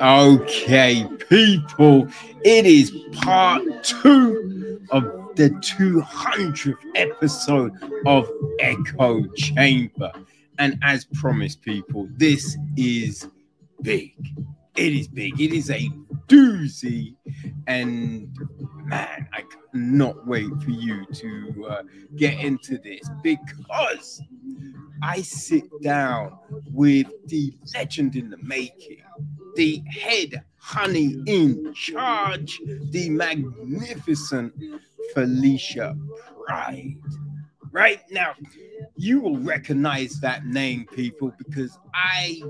Okay, people, it is part two of the 200th episode of Echo Chamber. And as promised, people, this is big. It is big. It is a doozy. And man, I cannot wait for you to uh, get into this because I sit down with the legend in the making, the head honey in charge, the magnificent Felicia Pride. Right now, you will recognize that name, people, because I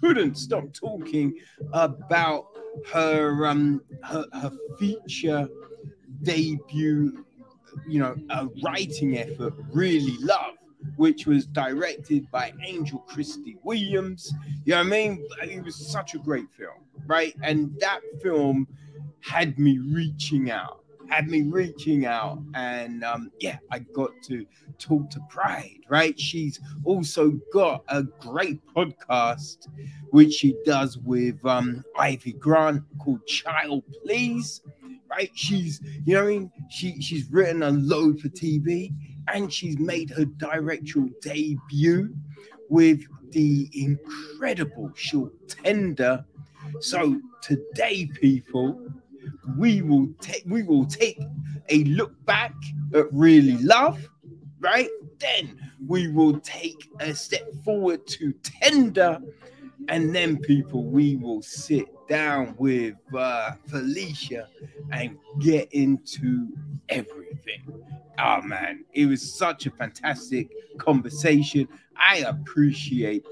couldn't stop talking about her um her, her feature debut, you know, a writing effort, really love which was directed by Angel Kristi Williams. You know what I mean? It was such a great film, right? And that film had me reaching out, had me reaching out. And um, yeah, I got to talk to Pride, right? She's also got a great podcast, which she does with um, Ivy Grant called Child Please. Right, she's you know, I mean, she she's written a load for TV, and she's made her directorial debut with the incredible short tender. So today, people, we will take we will take a look back at really love, right? Then we will take a step forward to tender, and then people we will sit down with uh, Felicia and get into everything. Oh man, it was such a fantastic conversation. I appreciate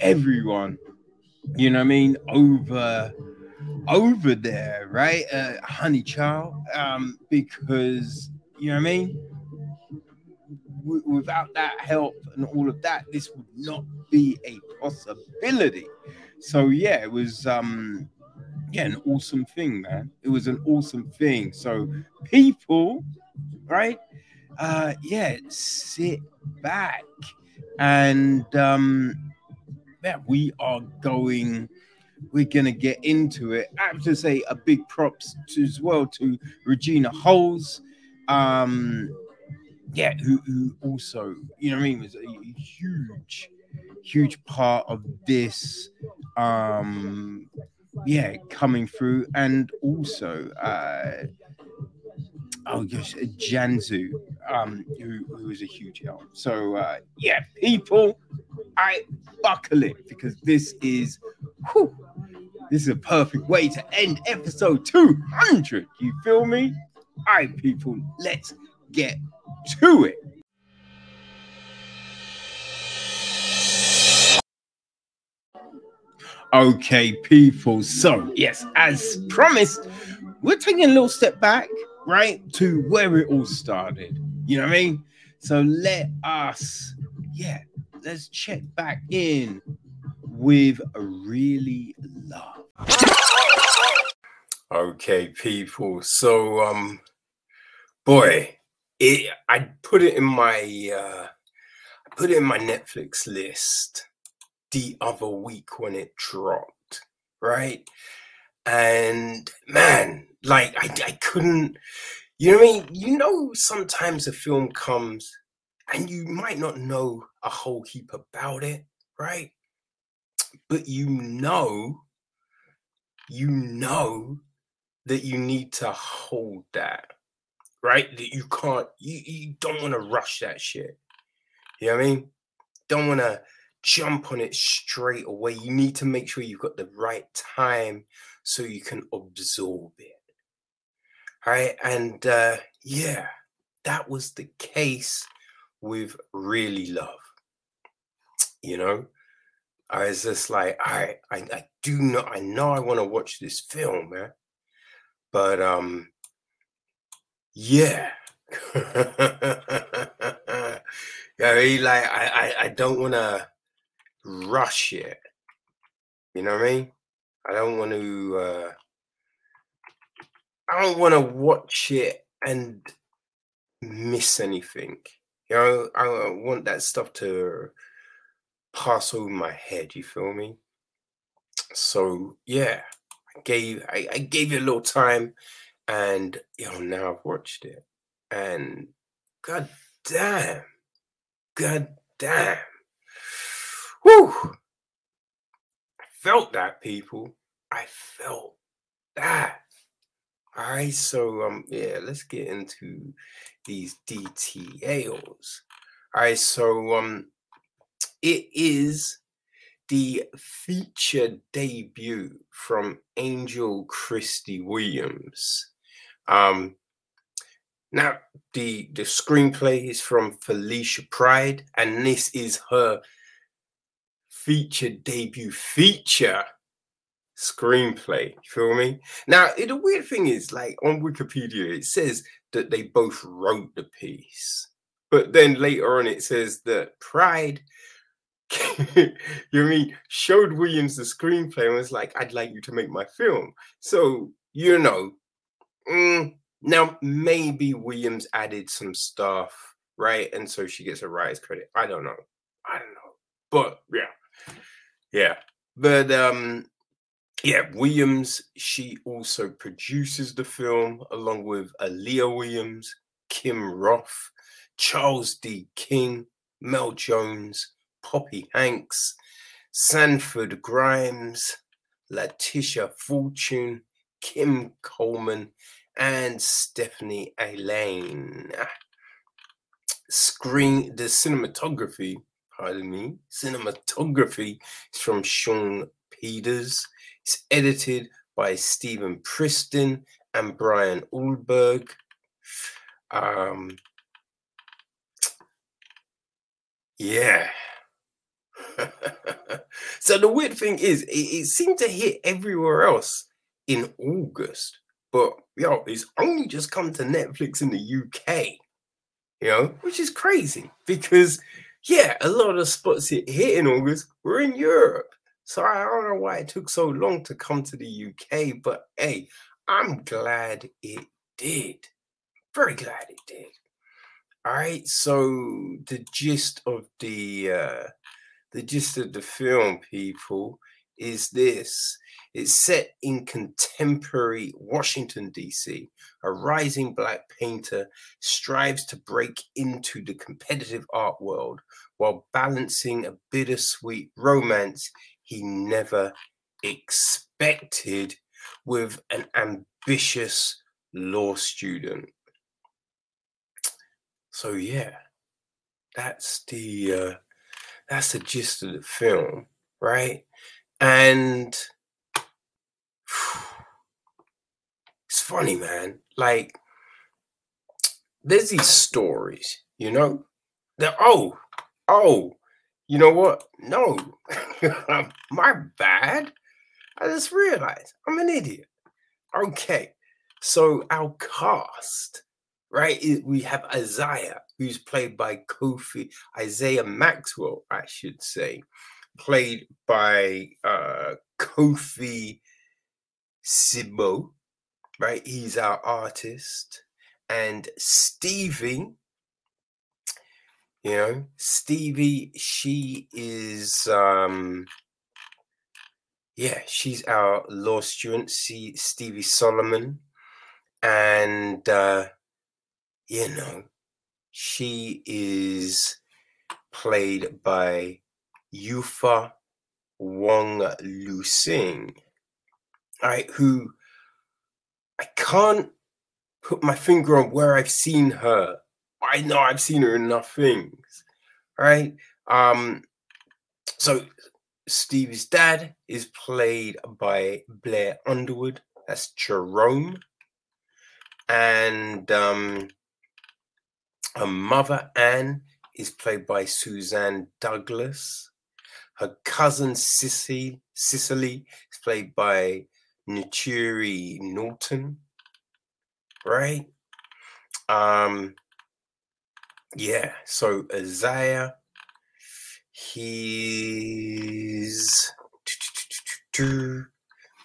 everyone, you know what I mean, over over there, right? Uh, honey child, um, because you know what I mean? W- without that help and all of that, this would not be a possibility. So yeah, it was um yeah, an awesome thing, man. It was an awesome thing. So people, right? Uh yeah, sit back and um yeah, we are going we're gonna get into it. I have to say a big props to, as well to Regina Holes. Um yeah, who, who also, you know what I mean, was a huge, huge part of this um yeah coming through and also uh oh gosh janzu um who, is a huge help. So uh yeah people i buckle it because this is whew, this is a perfect way to end episode 200 you feel me? All right people let's get to it. Okay, people. So, yes, as promised, we're taking a little step back, right, to where it all started. You know what I mean? So, let us, yeah, let's check back in with a really love. Okay, people. So, um, boy, it, I put it in my, uh, I put it in my Netflix list the other week when it dropped, right? And man, like I, I couldn't, you know what I mean? You know, sometimes a film comes and you might not know a whole heap about it, right? But you know, you know that you need to hold that, right? That you can't, you, you don't want to rush that shit. You know what I mean? Don't want to jump on it straight away. You need to make sure you've got the right time so you can absorb it. All right. And uh, yeah, that was the case with Really Love. You know, I was just like, all right, I, I do not, I know I want to watch this film, man. But um, yeah. yeah, I mean, like I, I, I don't want to rush it. You know what I mean? I don't want to. Uh, I don't want to watch it and miss anything. You know, I want that stuff to pass over my head. You feel me? So yeah, gave I, I gave it a little time, and you know now I've watched it, and god damn, god damn, whoo! I felt that people, I felt that. All right, so um, yeah, let's get into these DTAs. All right, so um, it is the feature debut from Angel Kristi Williams. Um, now the the screenplay is from Felicia Pride, and this is her feature debut feature screenplay. You feel me? Now the weird thing is, like on Wikipedia, it says that they both wrote the piece, but then later on it says that Pride you mean showed Williams the screenplay and was like, I'd like you to make my film. So, you know, mm, now maybe Williams added some stuff, right? And so she gets a writer's credit. I don't know. I don't know. But yeah. Yeah. But um yeah, Williams, she also produces the film along with Aaliyah Williams, Kim Roth, Charles D. King, Mel Jones, Poppy Hanks, Sanford Grimes, Letitia Fortune, Kim Coleman, and Stephanie Elaine. Screen the cinematography, pardon me, cinematography is from Sean Peters. It's edited by Stephen Priston and Brian Ulberg. Um, yeah. so the weird thing is, it, it, seemed to hit everywhere else in August, but yo, it's only just come to Netflix in the UK, you know, which is crazy because yeah, a lot of spots it hit in August were in Europe. So I don't know why it took so long to come to the UK, but hey, I'm glad it did. Very glad it did. All right, so the gist of the uh the gist of the film, people, is this. It's set in contemporary Washington, D.C. A rising black painter strives to break into the competitive art world while balancing a bittersweet romance he never expected with an ambitious law student. So, yeah, that's the. Uh, that's the gist of the film, right? And it's funny, man. Like, there's these stories, you know, that, oh, oh, you know what? No, my bad. I just realized I'm an idiot. Okay, so our cast right? We have Isaiah, who's played by Kofi, Isaiah Maxwell, I should say, played by uh, Kofi Siriboe, right? He's our artist. And Stevie, you know, Stevie, she is, um, yeah, she's our law student, see Stevie Solomon. And, uh, you know, she is played by Yufa Wong Lu Sing, right? Who I can't put my finger on where I've seen her. I know I've seen her in enough things, right? Um, so Steve's dad is played by Blair Underwood. That's Jerome, and um, her mother, Anne, is played by Suzzanne Douglas. Her cousin, Sissy, Cicely, is played by Naturi Naughton. Right? Um, yeah, so Isaiah, he's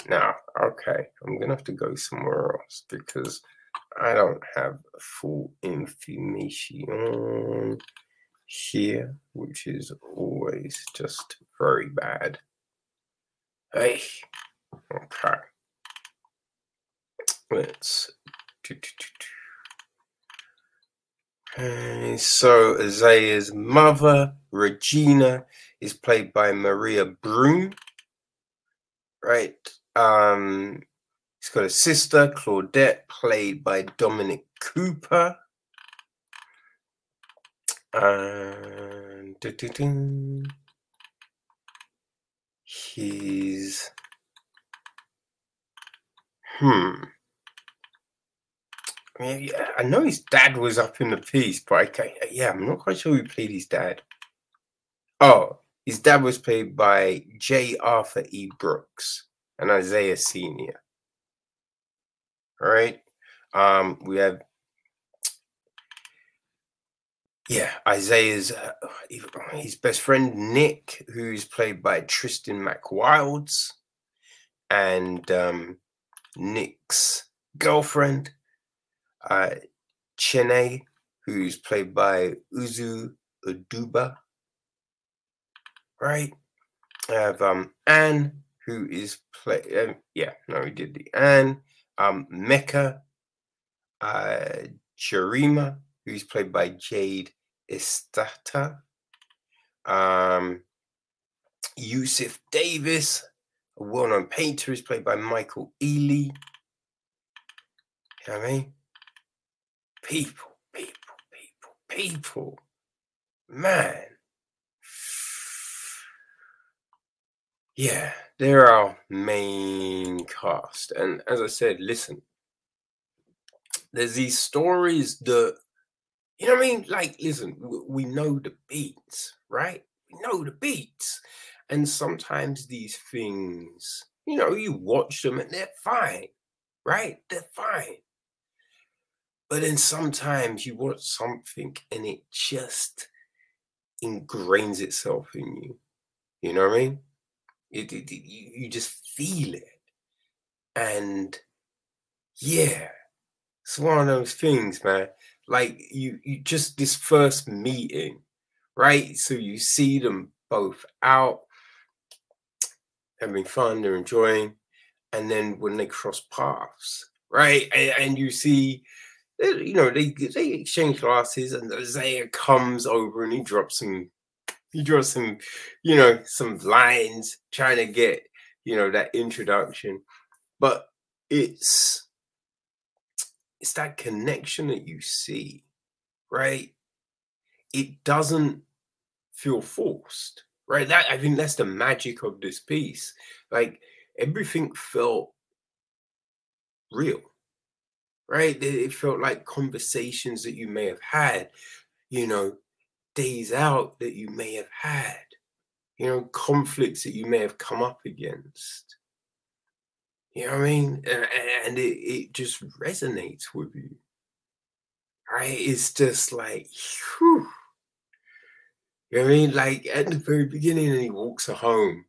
now okay. I'm gonna have to go somewhere else because I don't have full information here, which is always just very bad. Hey, okay. let's okay, so Isaiah's mother, Regina, is played by Maria Brune. Right. Um he's got a sister, Claudette, played by Dominic Cooper. And he's hmm. I mean, yeah, I know his dad was up in the piece, but I can't, yeah, I'm not quite sure who played his dad. Oh, his dad was played by J. Arthur E. Brooks and Isaiah Senior. All right. Um, we have yeah, Isaiah's uh, his best friend Nick, who's played by Tristan Mack Wilds, and um, Nick's girlfriend, uh, Chene, who's played by Uzo Aduba. Right, I have um, Anne, who is play. Um, yeah, no, we did the Anne. Um, Mecca, uh, who's played by Jade Eshete. Um, Yusuf Davis, a well known painter, is played by Michael Ealy. You know what I mean? People, people, people, people. Man. Yeah, they're our main cast. And as I said, listen, there's these stories that you know what I mean? Like, listen, we know the beats, right? We know the beats. And sometimes these things, you know, you watch them and they're fine, right? They're fine. But then sometimes you watch something and it just ingrains itself in you. You know what I mean? It, it, it you, just feel it. And yeah, it's one of those things, man like you you just this first meeting right so you see them both out having fun they're enjoying and then when they cross paths right and, and you see you know they they exchange glasses and Isaiah comes over and he drops some he drops some you know some lines trying to get you know that introduction but it's it's that connection that you see, right? It doesn't feel forced, right? That I think that's the magic of this piece. Like everything felt real, right? It felt like conversations that you may have had, you know, days out that you may have had, you know, conflicts that you may have come up against. You know what I mean? And it, it just resonates with you. Right? It's just like, whew. You know what I mean? Like at the very beginning, and he walks her home,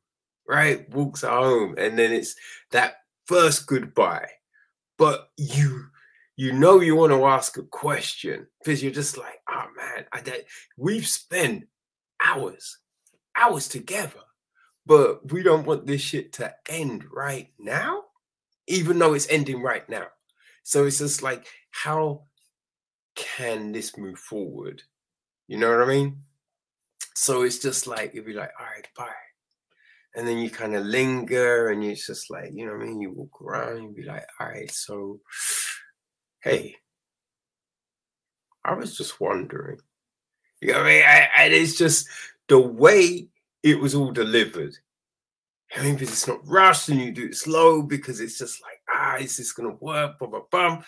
right? Walks her home, and then it's that first goodbye. But you you know you want to ask a question because you're just like, oh man, I we've spent hours, hours together, but we don't want this shit to end right now even though it's ending right now. So it's just like, how can this move forward? You know what I mean? So it's just like, you'd be like, all right, bye. And then you kind of linger and it's just like, you know what I mean? You walk around you'd be like, all right, so, hey, I was just wondering. You know what I mean? I, and it's just the way it was all delivered I mean, because it's not rushed and you do it slow because it's just like, ah, is this going to work? Bum, bum.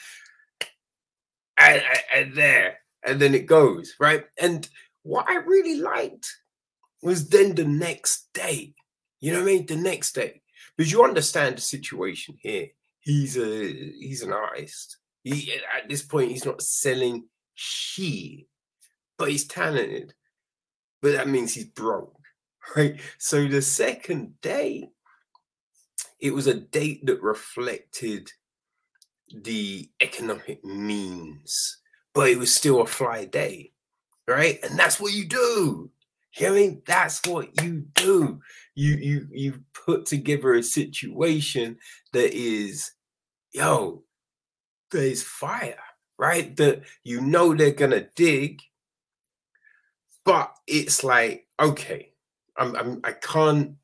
And, and, and there, and then it goes, right? And what I really liked was then the next day, you know what I mean? The next day, because you understand the situation here. He's a he's an artist. He at this point he's not selling shit, but he's talented. But that means he's broke right? So the second day, it was a date that reflected the economic means, but it was still a fly day, right? And that's what you do. You know I mean? That's what you do. You you you put together a situation that is, yo, there's fire, right? That you know they're gonna dig, but it's like, okay, I'm, I'm I can't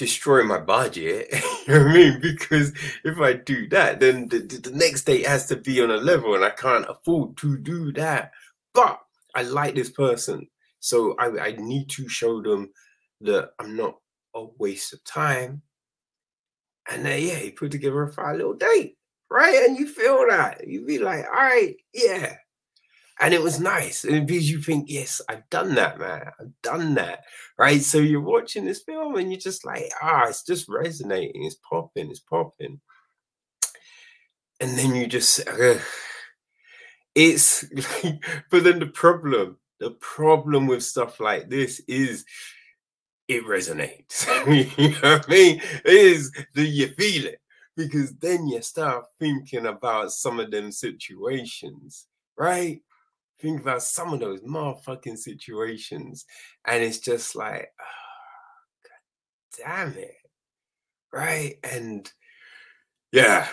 destroy my budget. you know what I mean? Because if I do that, then the, the next date has to be on a level, and I can't afford to do that. But I like this person, so I, I need to show them that I'm not a waste of time. And then yeah, he put together a fine little date, right? And you feel that you be like, all right, yeah. And it was nice. And because you think, yes, I've done that, man. I've done that. Right. So you're watching this film and you're just like, ah, it's just resonating, it's popping, it's popping. And then you just uh, it's like, but then the problem, the problem with stuff like this is it resonates. you know what I mean? It is that you feel it because then you start thinking about some of them situations, right? Think about some of those motherfucking situations, and it's just like, oh, God damn it, right? And yeah,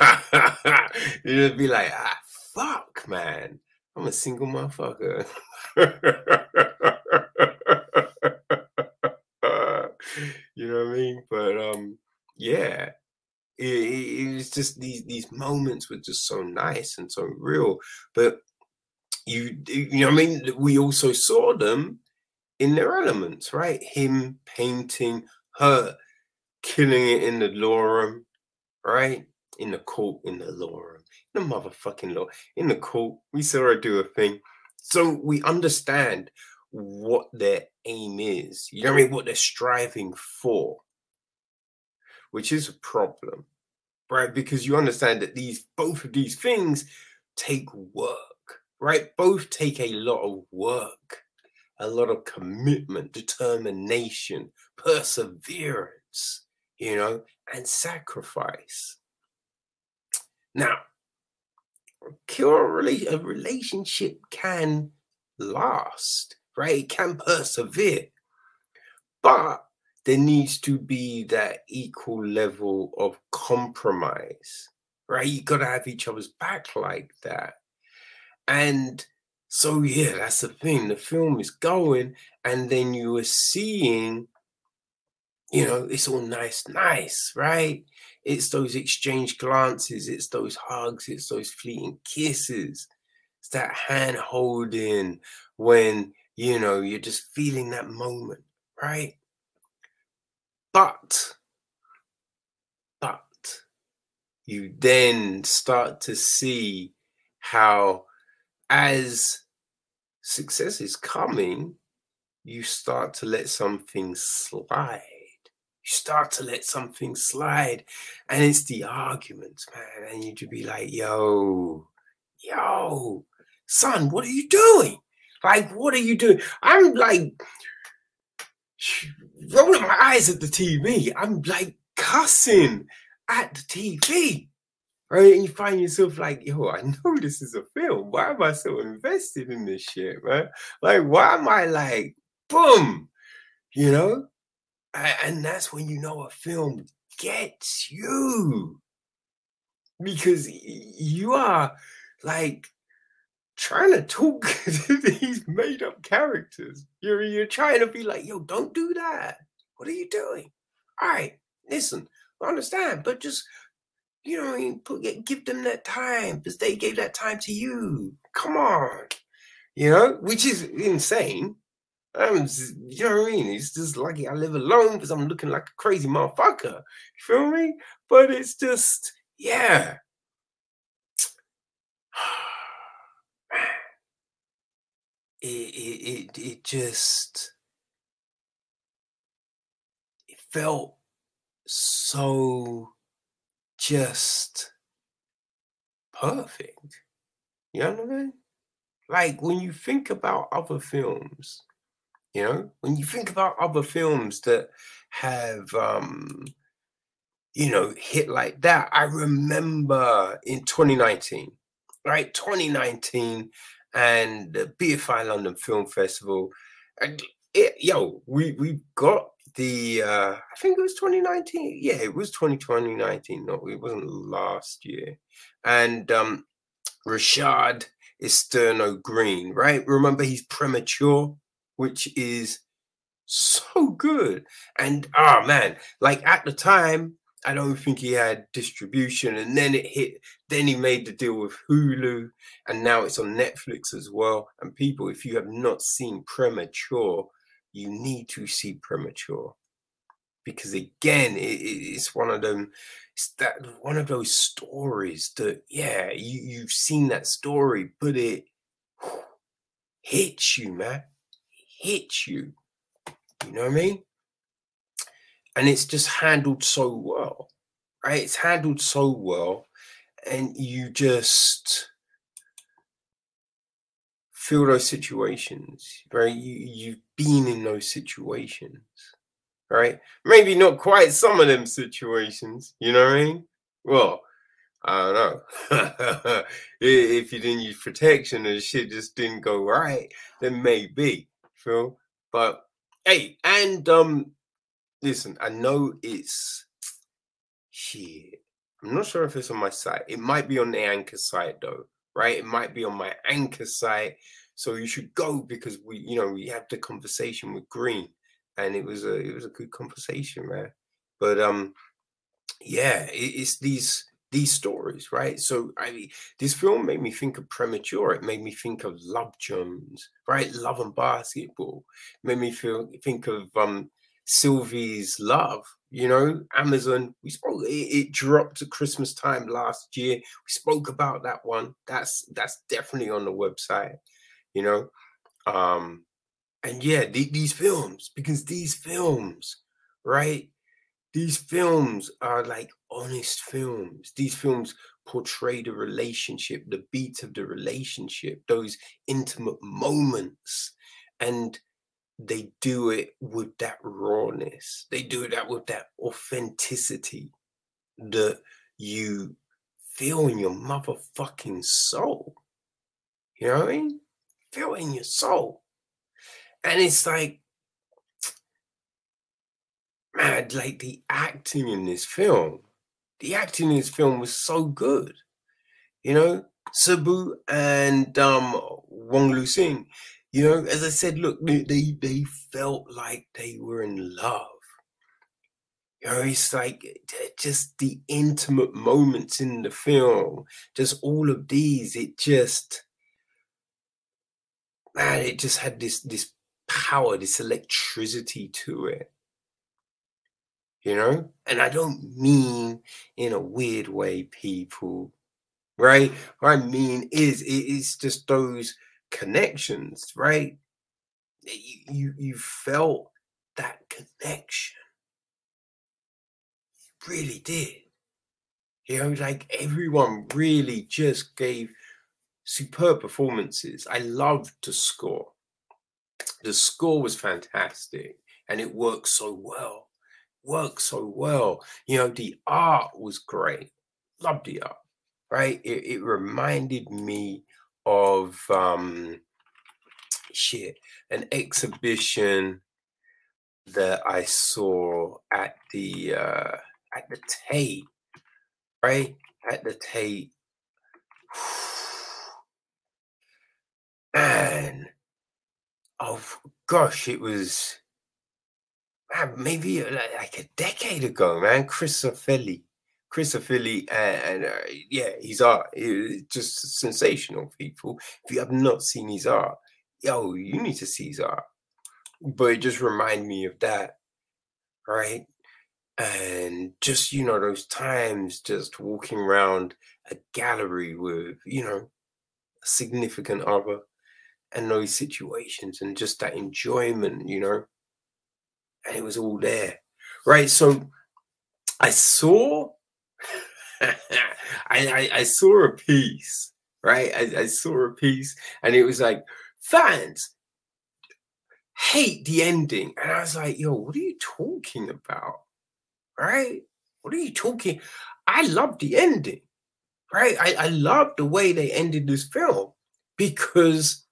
you'd be like, ah, fuck, man, I'm a single motherfucker. you know what I mean? But um, yeah, it, it, it's just these these moments were just so nice and so real. But you you know I mean? We also saw them in their elements, right? Him painting, her killing it in the lorem, right? In the court, in the lorem, in the motherfucking law, in the court. We saw her do a thing. So we understand what their aim is. You know what I mean? What they're striving for, which is a problem, right? Because you understand that these both of these things take work, right? Both take a lot of work, a lot of commitment, determination, perseverance, you know, and sacrifice. Now, a relationship can last right? can persevere. But there needs to be that equal level of compromise, right? You got to have each other's back like that. And so, yeah, that's the thing. The film is going, and then you are seeing, you know, it's all nice, nice, right? It's those exchange glances, it's those hugs, it's those fleeting kisses, it's that hand holding when you know, you're just feeling that moment, right? But, but you then start to see how, as success is coming, you start to let something slide. You start to let something slide, and it's the arguments, man. And you'd be like, yo, yo, son, what are you doing? Like, what are you doing? I'm like rolling my eyes at the TV. I'm like cussing at the TV. Right? And you find yourself like, yo, I know this is a film. Why am I so invested in this shit, man? Like, why am I like, boom? You know? And that's when you know a film gets you. Because you are like trying to talk to these made up characters. You're you're trying to be like, yo, don't do that. What are you doing? All right, listen, I understand, but just you know, give them that time because they gave that time to you. Come on, you know, which is insane. I'm, you know what I mean? It's just lucky I live alone because I'm looking like a crazy motherfucker. You feel me? But it's just, yeah. It, it, it, just it felt so just perfect. You know what I mean? Like when you think about other films, you know, when you think about other films that have um you know hit like that, I remember in 2019, right? 2019, and the BFI London Film Festival. And it, yo, we we got the uh I think it was 2019. Yeah, it was 2019. No, it wasn't last year. And um Rashaad Ernesto Green, right? Remember he's premature, which is so good. And oh man, like at the time, I don't think he had distribution, and then it hit. Then he made the deal with Hulu, and now it's on Netflix as well. And people, if you have not seen Premature, you need to see Premature because again, it, it's one of them. It's that one of those stories that yeah, you you've seen that story, but it hits you, man. It hits you. You know what I mean? And it's just handled so well right it's handled so well and you just feel those situations right you you've been in those situations right maybe not quite some of them situations you know what i mean well I don't know. if you didn't use protection and shit just didn't go right, then maybe, feel. But hey, and um, listen, I know it's shit. I'm not sure if it's on my site. It might be on the anchor site though, right? It might be on my anchor site. So you should go because we, you know, we had the conversation with Green, and it was a it was a good conversation, man. But um, yeah, it, it's these these stories, right? So I mean, this film made me think of Premature. It made me think of Love Jones, right? Love and Basketball. It made me feel think of um Sylvie's Love. You know, Amazon. We spoke. It, it dropped at Christmas time last year. We spoke about that one. That's that's definitely on the website. You know, um, and yeah, the, these films because these films, right? These films are like honest films. These films portray the relationship, the beat of the relationship, those intimate moments, and they do it with that rawness. They do that with that authenticity that you feel in your motherfucking soul. You know what I mean? Feel in your soul. And it's like, man, like the acting in this film, the acting in this film was so good. You know, Sabu and um Wong-Loi-Sing, you know, as I said, look, they, they, felt like they were in love. You know, it's like eh, just the intimate moments in the film, just all of these, it just, man, it just had this this power, this electricity to it. You know, and I don't mean in a weird way, people, right? What I mean is, it is just those connections, right? You, you, you felt that connection. You really did. You know, like everyone really just gave superb performances. I loved the score. The score was fantastic and it worked so well. Worked so well. You know, the art was great. Loved the art, right? It, it reminded me of um shit an exhibition that I saw at the uh at the Tate, right? At the Tate. Man, oh gosh, it was man, maybe like a decade ago, man. Chris Ofili Chris Philly, and, and uh, yeah, his art is just sensational. People, if you have not seen his art, yo, you need to see his art. But it just remind me of that, right? And just you know those times, just walking around a gallery with you know a significant other, and those situations, and just that enjoyment, you know, and it was all there, right? So I saw I, I, I saw a piece, right? I, I saw a piece, and it was like fans hate the ending, and I was like, "Yo, what are you talking about?" Right? What are you talking? I love the ending, right? I, I love the way they ended this film because,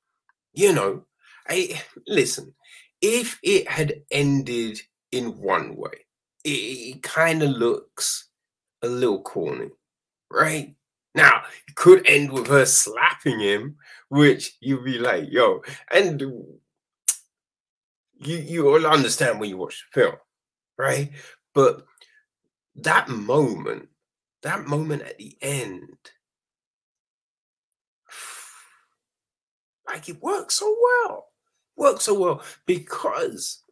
you know, I listen. If it had ended in one way. It, it kind of looks a little corny, right? Now, it could end with her slapping him, which you'd be like, yo, and you you all understand when you watch the film, right? But that moment, that moment at the end, like it works so well. Works so well because,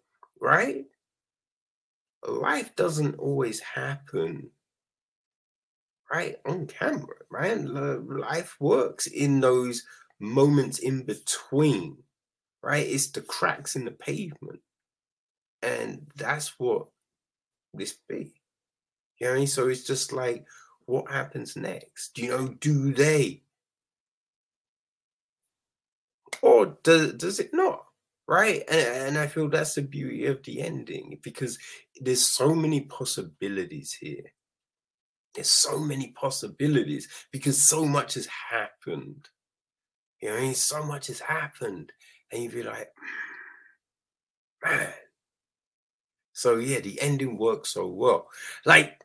right? Life doesn't always happen right on camera, right? Life works in those moments in between, right? It's the cracks in the pavement. And that's what this be. You know I mean? So it's just like, what happens next? You know, do they? Or does, does it not? Right. And, and I feel that's the beauty of the ending because there's so many possibilities here there's so many possibilities because so much has happened. You know, I mean, so much has happened, and you'd be like, man. So yeah, the ending works so well. Like,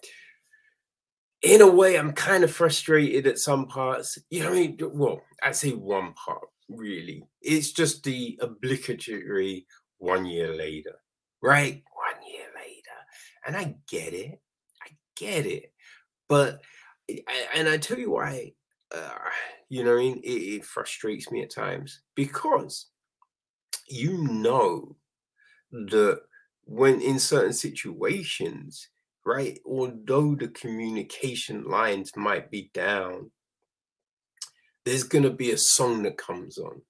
in a way, I'm kind of frustrated at some parts. You know, what I mean, well, I'd say one part really. It's just the obligatory one year later, right? One year later, and I get it. I get it. But and I tell you why, uh, you know, I mean, it, it frustrates me at times because you know that when in certain situations, right, although the communication lines might be down, there's going to be a song that comes on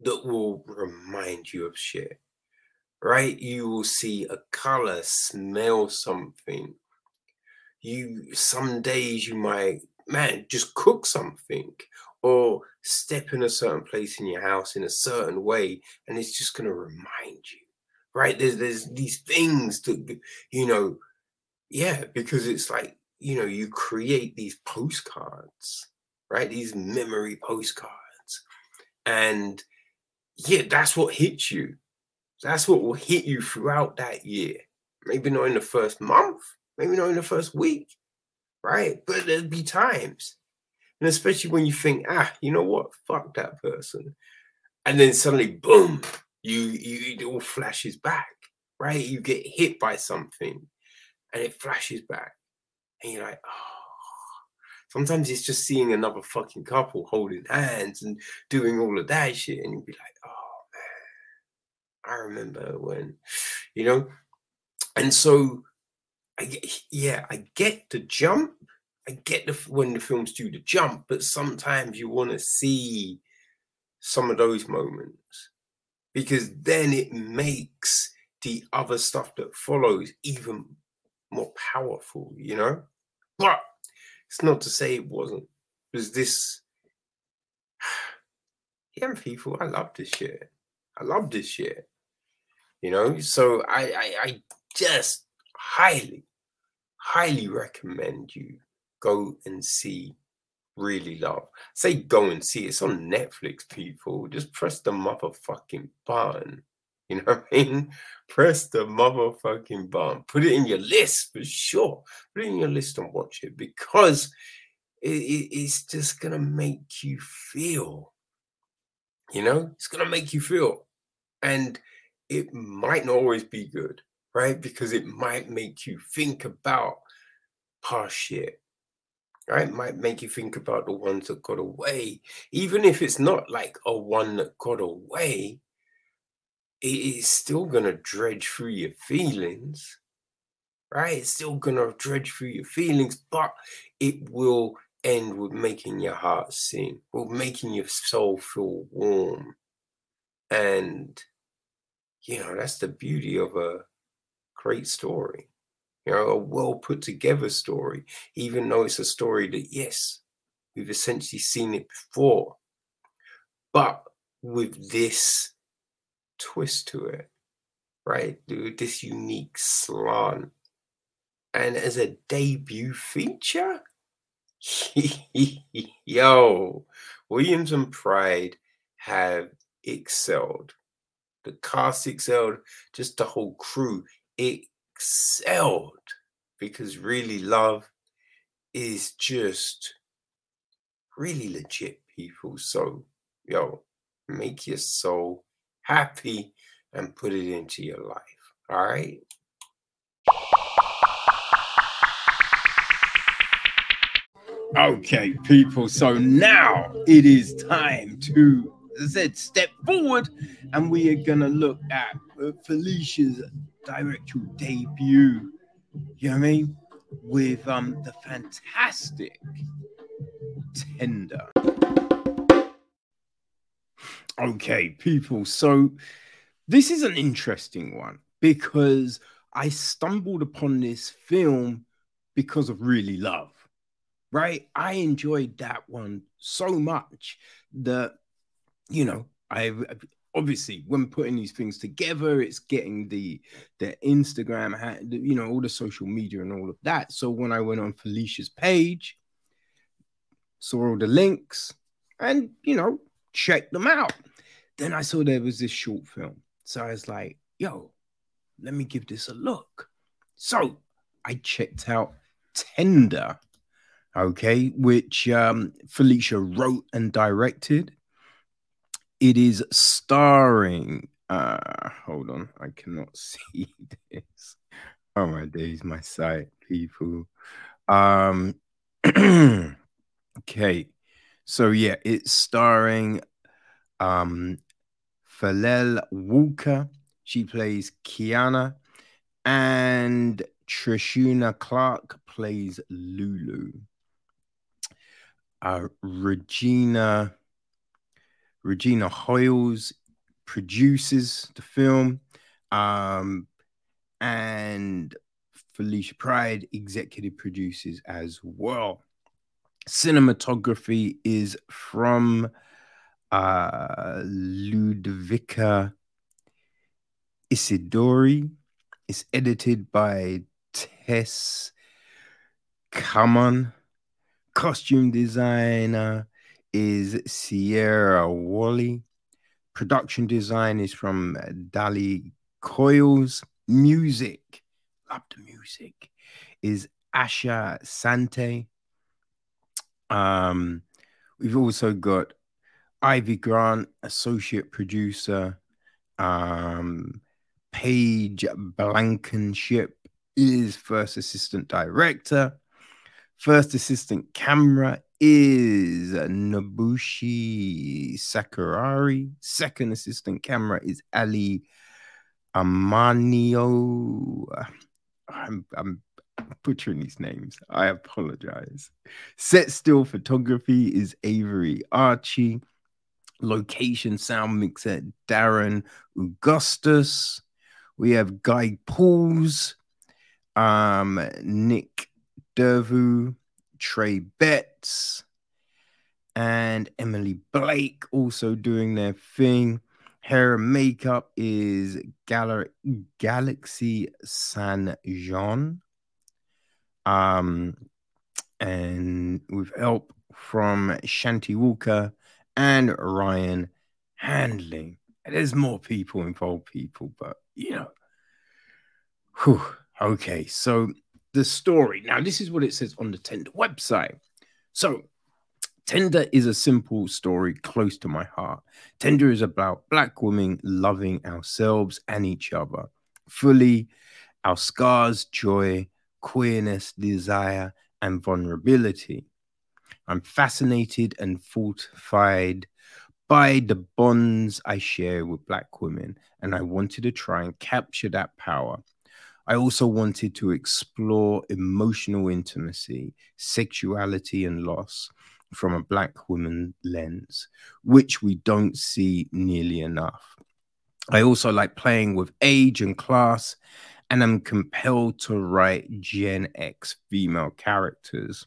that will remind you of shit, right? You will see a color, smell something, you some days you might man just cook something or step in a certain place in your house in a certain way and it's just going to remind you right? There's there's these things that you know yeah because it's like you know you create these postcards right? These memory postcards and yeah that's what hits you. That's what will hit you throughout that year. Maybe not in the first month maybe not in the first week, right? But there'd be times, and especially when you think, ah, you know what, fuck that person, and then suddenly, boom, you you it all flashes back, right? You get hit by something, and it flashes back, and you're like, oh. Sometimes it's just seeing another fucking couple holding hands and doing all of that shit, and you'd be like, oh man, I remember when, you know, and so I yeah, I get the jump. I get the when the films do the jump, but sometimes you want to see some of those moments because then it makes the other stuff that follows even more powerful, you know. But it's not to say it wasn't, because this, yeah, people, I love this shit. I love this shit, you know. So I, I, I just highly, highly recommend you go and see Really Love. Say go and see. It's on Netflix, people. Just press the motherfucking button. You know what I mean? Press the motherfucking button. Put it in your list for sure. Put it in your list and watch it because it, it, it's just gonna make you feel. You know, it's gonna make you feel, and it might not always be good right? Because it might make you think about past shit, right? Might make you think about the ones that got away. Even if it's not like a one that got away, it is still going to dredge through your feelings, right? It's still going to dredge through your feelings, but it will end with making your heart sing, with making your soul feel warm. And, you know, that's the beauty of a great story, you know, a well put together story, even though it's a story that, yes, we've essentially seen it before, but with this twist to it, right? With this unique slant. And as a debut feature, yo, Williams and Pride have excelled. The cast excelled, just the whole crew excelled because really love is just really legit people. So, yo, make your soul happy and put it into your life. All right. Okay, people. So now it is time to, as I said, step forward, and we are gonna look at Felicia's directorial debut. You know what I mean? With um the fantastic Tender. Okay, people. So this is an interesting one because I stumbled upon this film because of Really Love right? I enjoyed that one so much that, you know, I obviously when putting these things together, it's getting the the Instagram, you know, all the social media and all of that. So when I went on Felicia's page, saw all the links, and you know, checked them out. Then I saw there was this short film, so I was like, "Yo, let me give this a look." So I checked out Tender okay, which um, Felicia wrote and directed. It is starring. Uh, hold on, I cannot see this. Oh my days, my sight, people. Um, okay, so yeah, it's starring um Phalelle Walker. She plays Kiana, and Trishuna Clark plays Lulu uh, Regina Regina Hoyles produces the film, um, and Felicia Pride executive produces as well. Cinematography is from uh, Ludovica Isidori. It's edited by Tess Kaman. Costume designer is Sierra Wally. Production design is from Dali Coils. Music, love the music, is Asha Sante. Um, we've also got Ivy Grant, associate producer. Um, Paige Blankenship is first assistant director. First assistant camera is Nabushi Sakurari. Second assistant camera is Ali Amanio. I'm, I'm butchering these names. I apologize. Set still photography is Avery Archie. Location sound mixer Darren Augustus. We have Guy Pauls, um, Nick Dervu, Trey Betts, and Emily Blake also doing their thing. Hair and makeup is Gal- Galaxy San Jean. Um, and with help from Shanti Walker and Ryan Handling. There's more people involved, people, but you know. Whew. Okay, so the story. Now, this is what it says on the Tender website. So, Tender is a simple story close to my heart. Tender is about Black women loving ourselves and each other fully, our scars, joy, queerness, desire, and vulnerability. I'm fascinated and fortified by the bonds I share with Black women, and I wanted to try and capture that power I also wanted to explore emotional intimacy, sexuality, and loss from a Black woman lens, which we don't see nearly enough. I also like playing with age and class, and I'm compelled to write Gen X female characters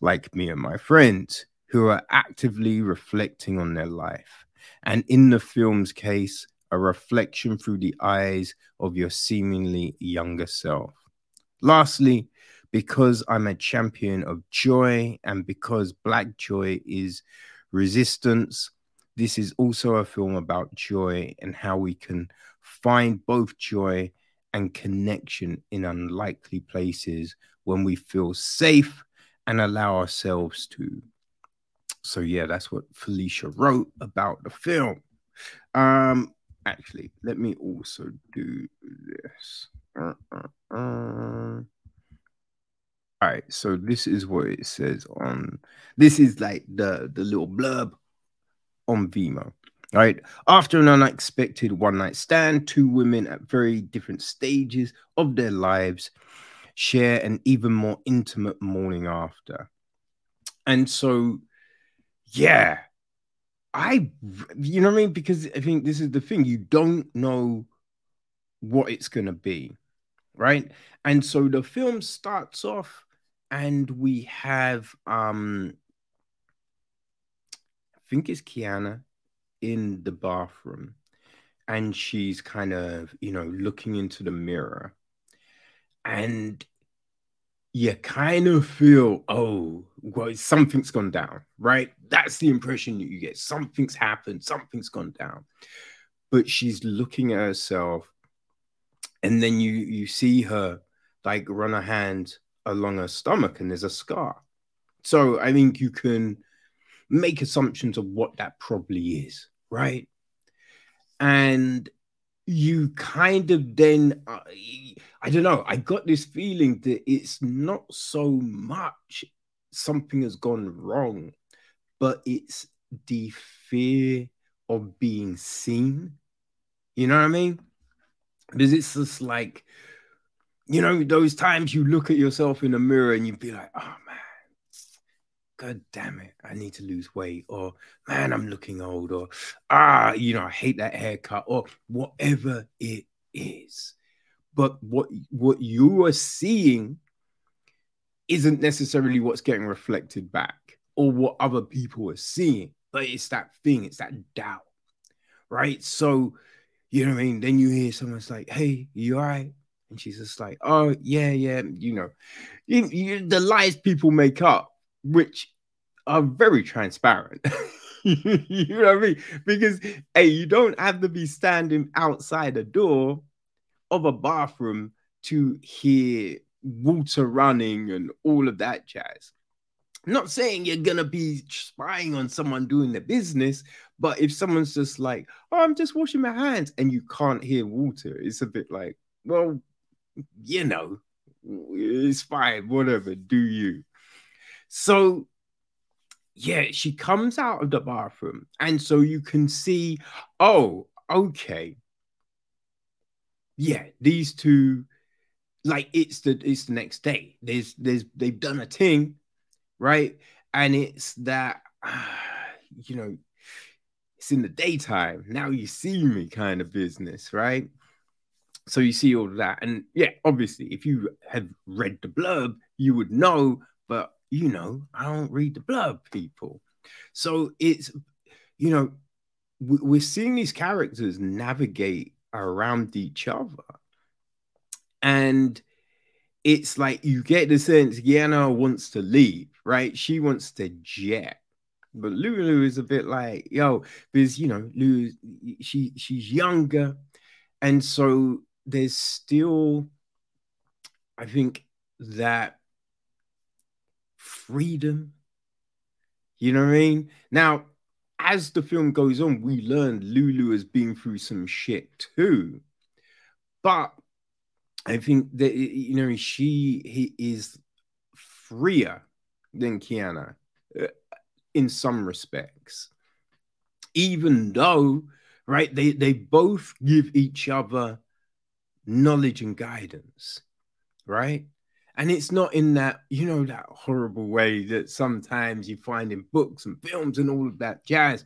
like me and my friends who are actively reflecting on their life. And in the film's case, a reflection through the eyes of your seemingly younger self. Lastly, because I'm a champion of joy and because Black joy is resistance, this is also a film about joy and how we can find both joy and connection in unlikely places when we feel safe and allow ourselves to. So, yeah, that's what Felicia wrote about the film. Um, actually, let me also do this. Uh, uh, uh. All right, so this is what it says on this is like the the little blurb on Vimeo. Right after an unexpected one night stand, two women at very different stages of their lives share an even more intimate morning after. And so, yeah, I, you know what I mean? Because I think this is the thing you don't know what it's going to be, right? And so the film starts off and we have um I think it's Kiana in the bathroom and she's kind of, you know, looking into the mirror. And you kind of feel, oh, well, something's gone down, right? That's the impression that you get. Something's happened, something's gone down. But she's looking at herself, and then you you see her like run her hand along her stomach and there's a scar. So I think you can make assumptions of what that probably is, right? And you kind of then, uh, I don't know, I got this feeling that it's not so much something has gone wrong, but it's the fear of being seen. You know what I mean? Because it's just like, you know, those times you look at yourself in the mirror and you'd be like, oh God damn it, I need to lose weight, or man, I'm looking old, or ah, you know, I hate that haircut, or whatever it is. But what what you are seeing isn't necessarily what's getting reflected back or what other people are seeing, but it's that thing, it's that doubt, right? So, you know what I mean? Then you hear someone's like, hey, you all right? And she's just like, oh, yeah, yeah, you know, you, you, the lies people make up, which are very transparent. you know what I mean? Because, hey, you don't have to be standing outside the door of a bathroom to hear water running and all of that jazz. Not saying you're gonna be spying on someone doing the business, but if someone's just like, "Oh, I'm just washing my hands," and you can't hear water, it's a bit like, well, you know, it's fine, whatever, do you? So, yeah, she comes out of the bathroom, and so you can see, oh, okay, yeah, these two, like it's the it's the next day. There's there's they've done a thing, right? And it's that, uh, you know, it's in the daytime. Now you see me kind of business, right? so you see all of that and yeah obviously if you had read the blurb you would know but you know i don't read the blurb people so it's you know we're seeing these characters navigate around each other and it's like you get the sense Yana wants to leave, right? She wants to jet. But Lulu is a bit like, yo, because you know, Lulu, she she's younger, and so there's still, I think, that freedom. You know what I mean? Now, as the film goes on, we learn Lulu has been through some shit too. But I think that you know she he is freer than Kiana uh, in some respects, even though right they they both give each other knowledge and guidance, right? And it's not in that, you know, that horrible way that sometimes you find in books and films and all of that jazz.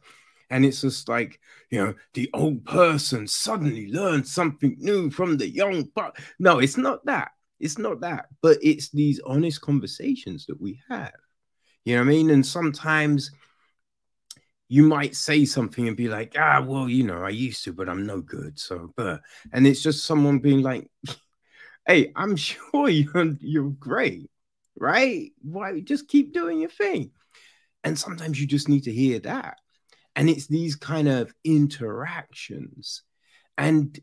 And it's just like, you know, the old person suddenly learned something new from the young. But no, it's not that. It's not that. But it's these honest conversations that we have. You know what I mean? And sometimes you might say something and be like, ah, well, you know, I used to, but I'm no good. So, but, and it's just someone being like, hey, I'm sure you're, you're great, right? Why just keep doing your thing? And sometimes you just need to hear that. And it's these kind of interactions. And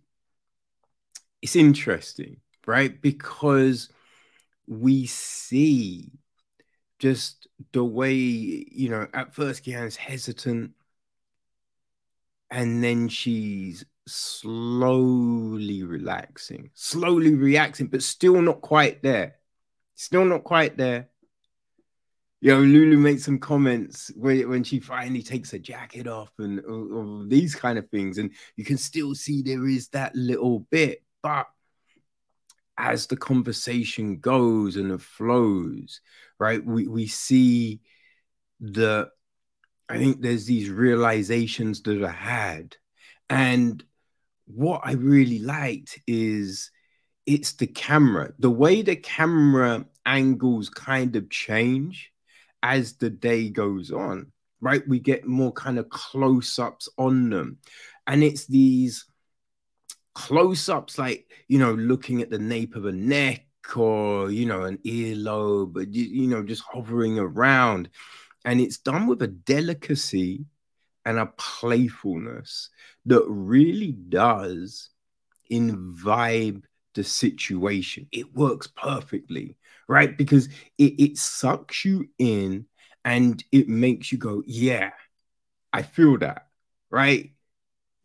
it's interesting, right? Because we see just the way, you know, at first Kiana's hesitant, and then she's slowly relaxing, slowly reacting, but still not quite there. Still not quite there. You know, Lulu made some comments when, when she finally takes her jacket off and uh, these kind of things. And you can still see there is that little bit. But as the conversation goes and it flows, right, we, we see the, I think there's these realizations that are had. And what I really liked is it's the camera, the way the camera angles kind of change as the day goes on, right? We get more kind of close ups on them. And it's these close ups, like, you know, looking at the nape of a neck or, you know, an earlobe, you, you know, just hovering around. And it's done with a delicacy and a playfulness that really does imbibe the situation. It works perfectly, right? Because it, it sucks you in and it makes you go, yeah, I feel that, right?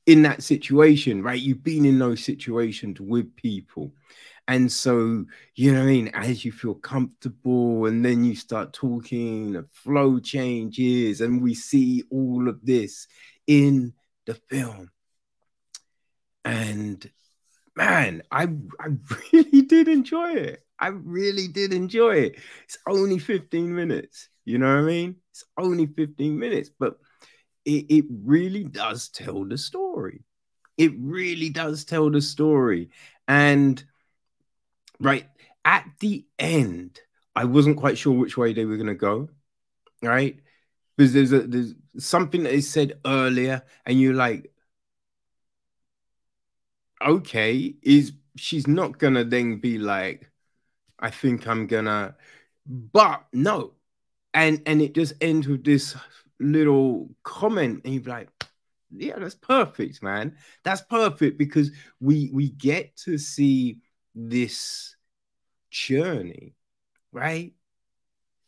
In that situation, right? You've been in those situations with people. And so, you know I mean? As you feel comfortable, and then you start talking, the flow changes, and we see all of this in the film. And man, I I really did enjoy it. I really did enjoy it. It's only 15 minutes. You know what I mean? It's only 15 minutes, but it, it really does tell the story. It really does tell the story. And right at the end, I wasn't quite sure which way they were going to go. Right. Because there's a there's something that is said earlier, and you're like, okay, is she's not gonna then be like, I think I'm gonna, but no, and and it just ends with this little comment, and you're like, yeah, that's perfect, man. That's perfect because we we get to see this journey, right?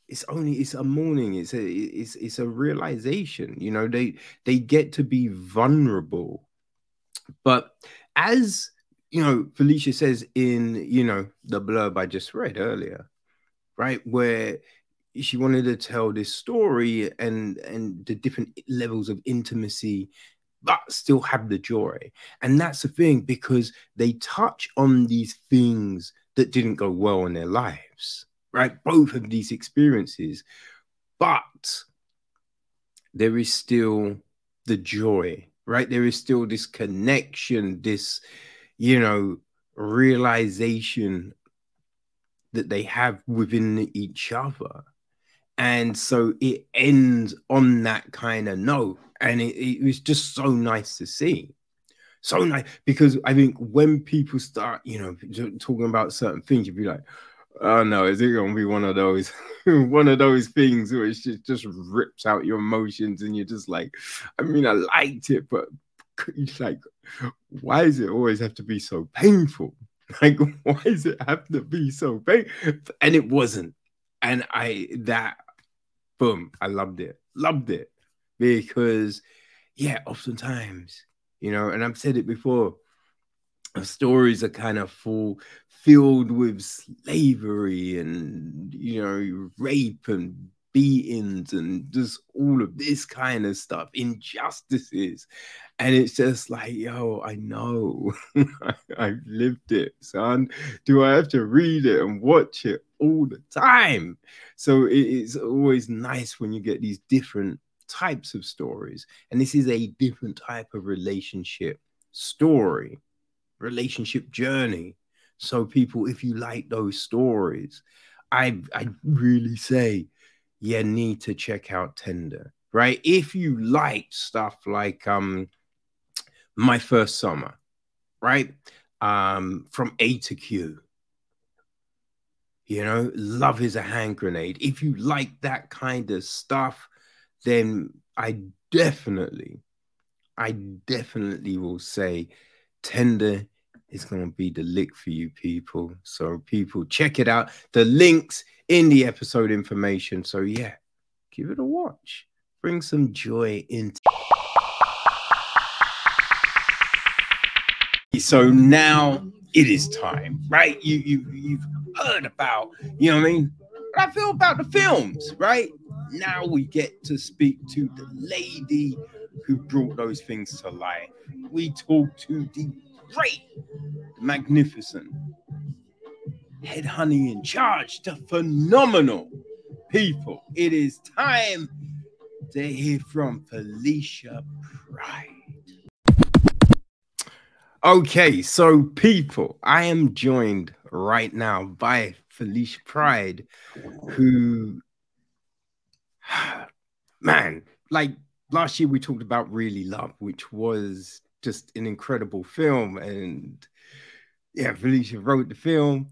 It's only it's a morning. It's a it's it's a realization. You know, they they get to be vulnerable, but as you know, Felicia says in you know the blurb I just read earlier, right, where she wanted to tell this story and and the different levels of intimacy but still have the joy and that's the thing because they touch on these things that didn't go well in their lives right both of these experiences but there is still the joy right? There is still this connection, this, you know, realization that they have within each other. And so it ends on that kind of note. And it, it was just so nice to see. So nice because I think when people start, you know, talking about certain things, you'd be like, oh no, is it gonna be one of those one of those things where it just, just rips out your emotions and you're just like, I mean, I liked it, but it's like, why does it always have to be so painful? Like, why does it have to be so painful? And it wasn't. And I that boom, I loved it. Loved it. Because yeah, oftentimes, you know, and I've said it before, stories are kind of full filled with slavery and you know rape and beatings and just all of this kind of stuff injustices. And it's just like yo i know. I've lived it son. Do i have to read it and watch it all the time? So it's always nice when you get these different types of stories. And this is a different type of relationship story relationship journey. So, people, if you like those stories, I I really say you need to check out Tender, right? If you like stuff like um My First Summer, right? Um, from A to Q. You know, love is a hand grenade. If you like that kind of stuff, then I definitely, I definitely will say Tender is going to be the lick for you people. So, people, check it out. The links in the episode information. So, yeah, give it a watch. Bring some joy into. So now it is time, right? You you you've heard about, you know what I mean? I feel about the films, right? Now we get to speak to the lady who brought those things to life. We talk to the great, magnificent head honey in charge, the phenomenal people. It is time to hear from Felicia Pride. Okay, so people, I am joined right now by Felicia Pride, who, man, like last year we talked about Really Love, which was just an incredible film. And yeah, Felicia wrote the film.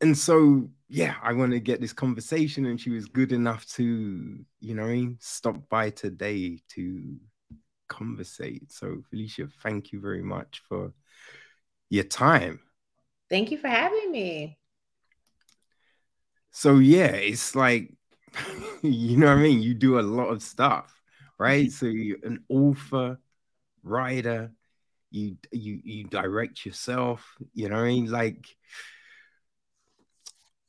And so, yeah, I want to get this conversation, and she was good enough to, you know, stop by today to conversate. So, Felicia, thank you very much for your time. Thank you for having me. So, yeah, it's like, you know what I mean? You do a lot of stuff, right? Mm-hmm. So, you're an author, writer, you you you direct yourself, you know what I mean? Like,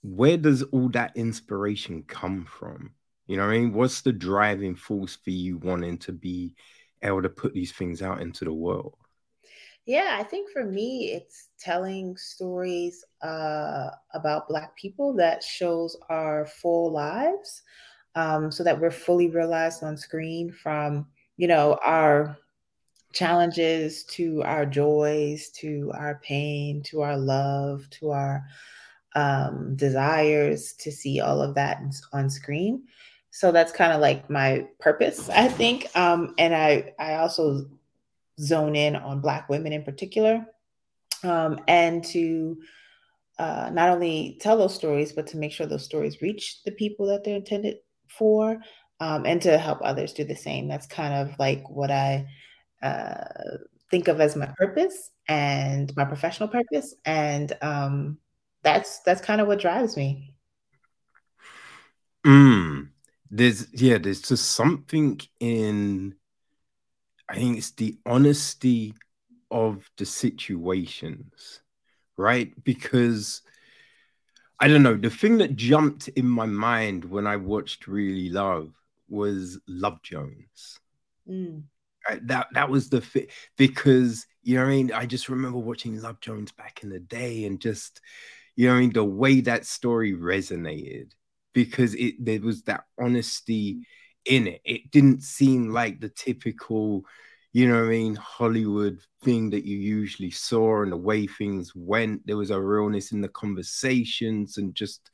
where does all that inspiration come from? You know what I mean? What's the driving force for you wanting to be able to put these things out into the world? Yeah, I think for me, it's telling stories uh, about Black people that shows our full lives um, so that we're fully realized on screen from, you know, our challenges to our joys to our pain to our love to our um, desires to see all of that on screen. So that's kind of like my purpose i think um, and i i also zone in on black women in particular um, and to uh, not only tell those stories but to make sure those stories reach the people that they're intended for um, and to help others do the same. That's kind of like what i uh, think of as my purpose and my professional purpose. And um, that's that's kind of what drives me. Mm. There's yeah there's just something in i think it's the honesty of the situations right? Because i don't know the thing that jumped in my mind when i watched really love was love jones. Mm. That that was the fit because you know i mean i just remember watching love jones back in the day and just you know i mean the way that story resonated because it there was that honesty in it. It didn't seem like the typical, you know what I mean, Hollywood thing that you usually saw and the way things went. There was a realness in the conversations and just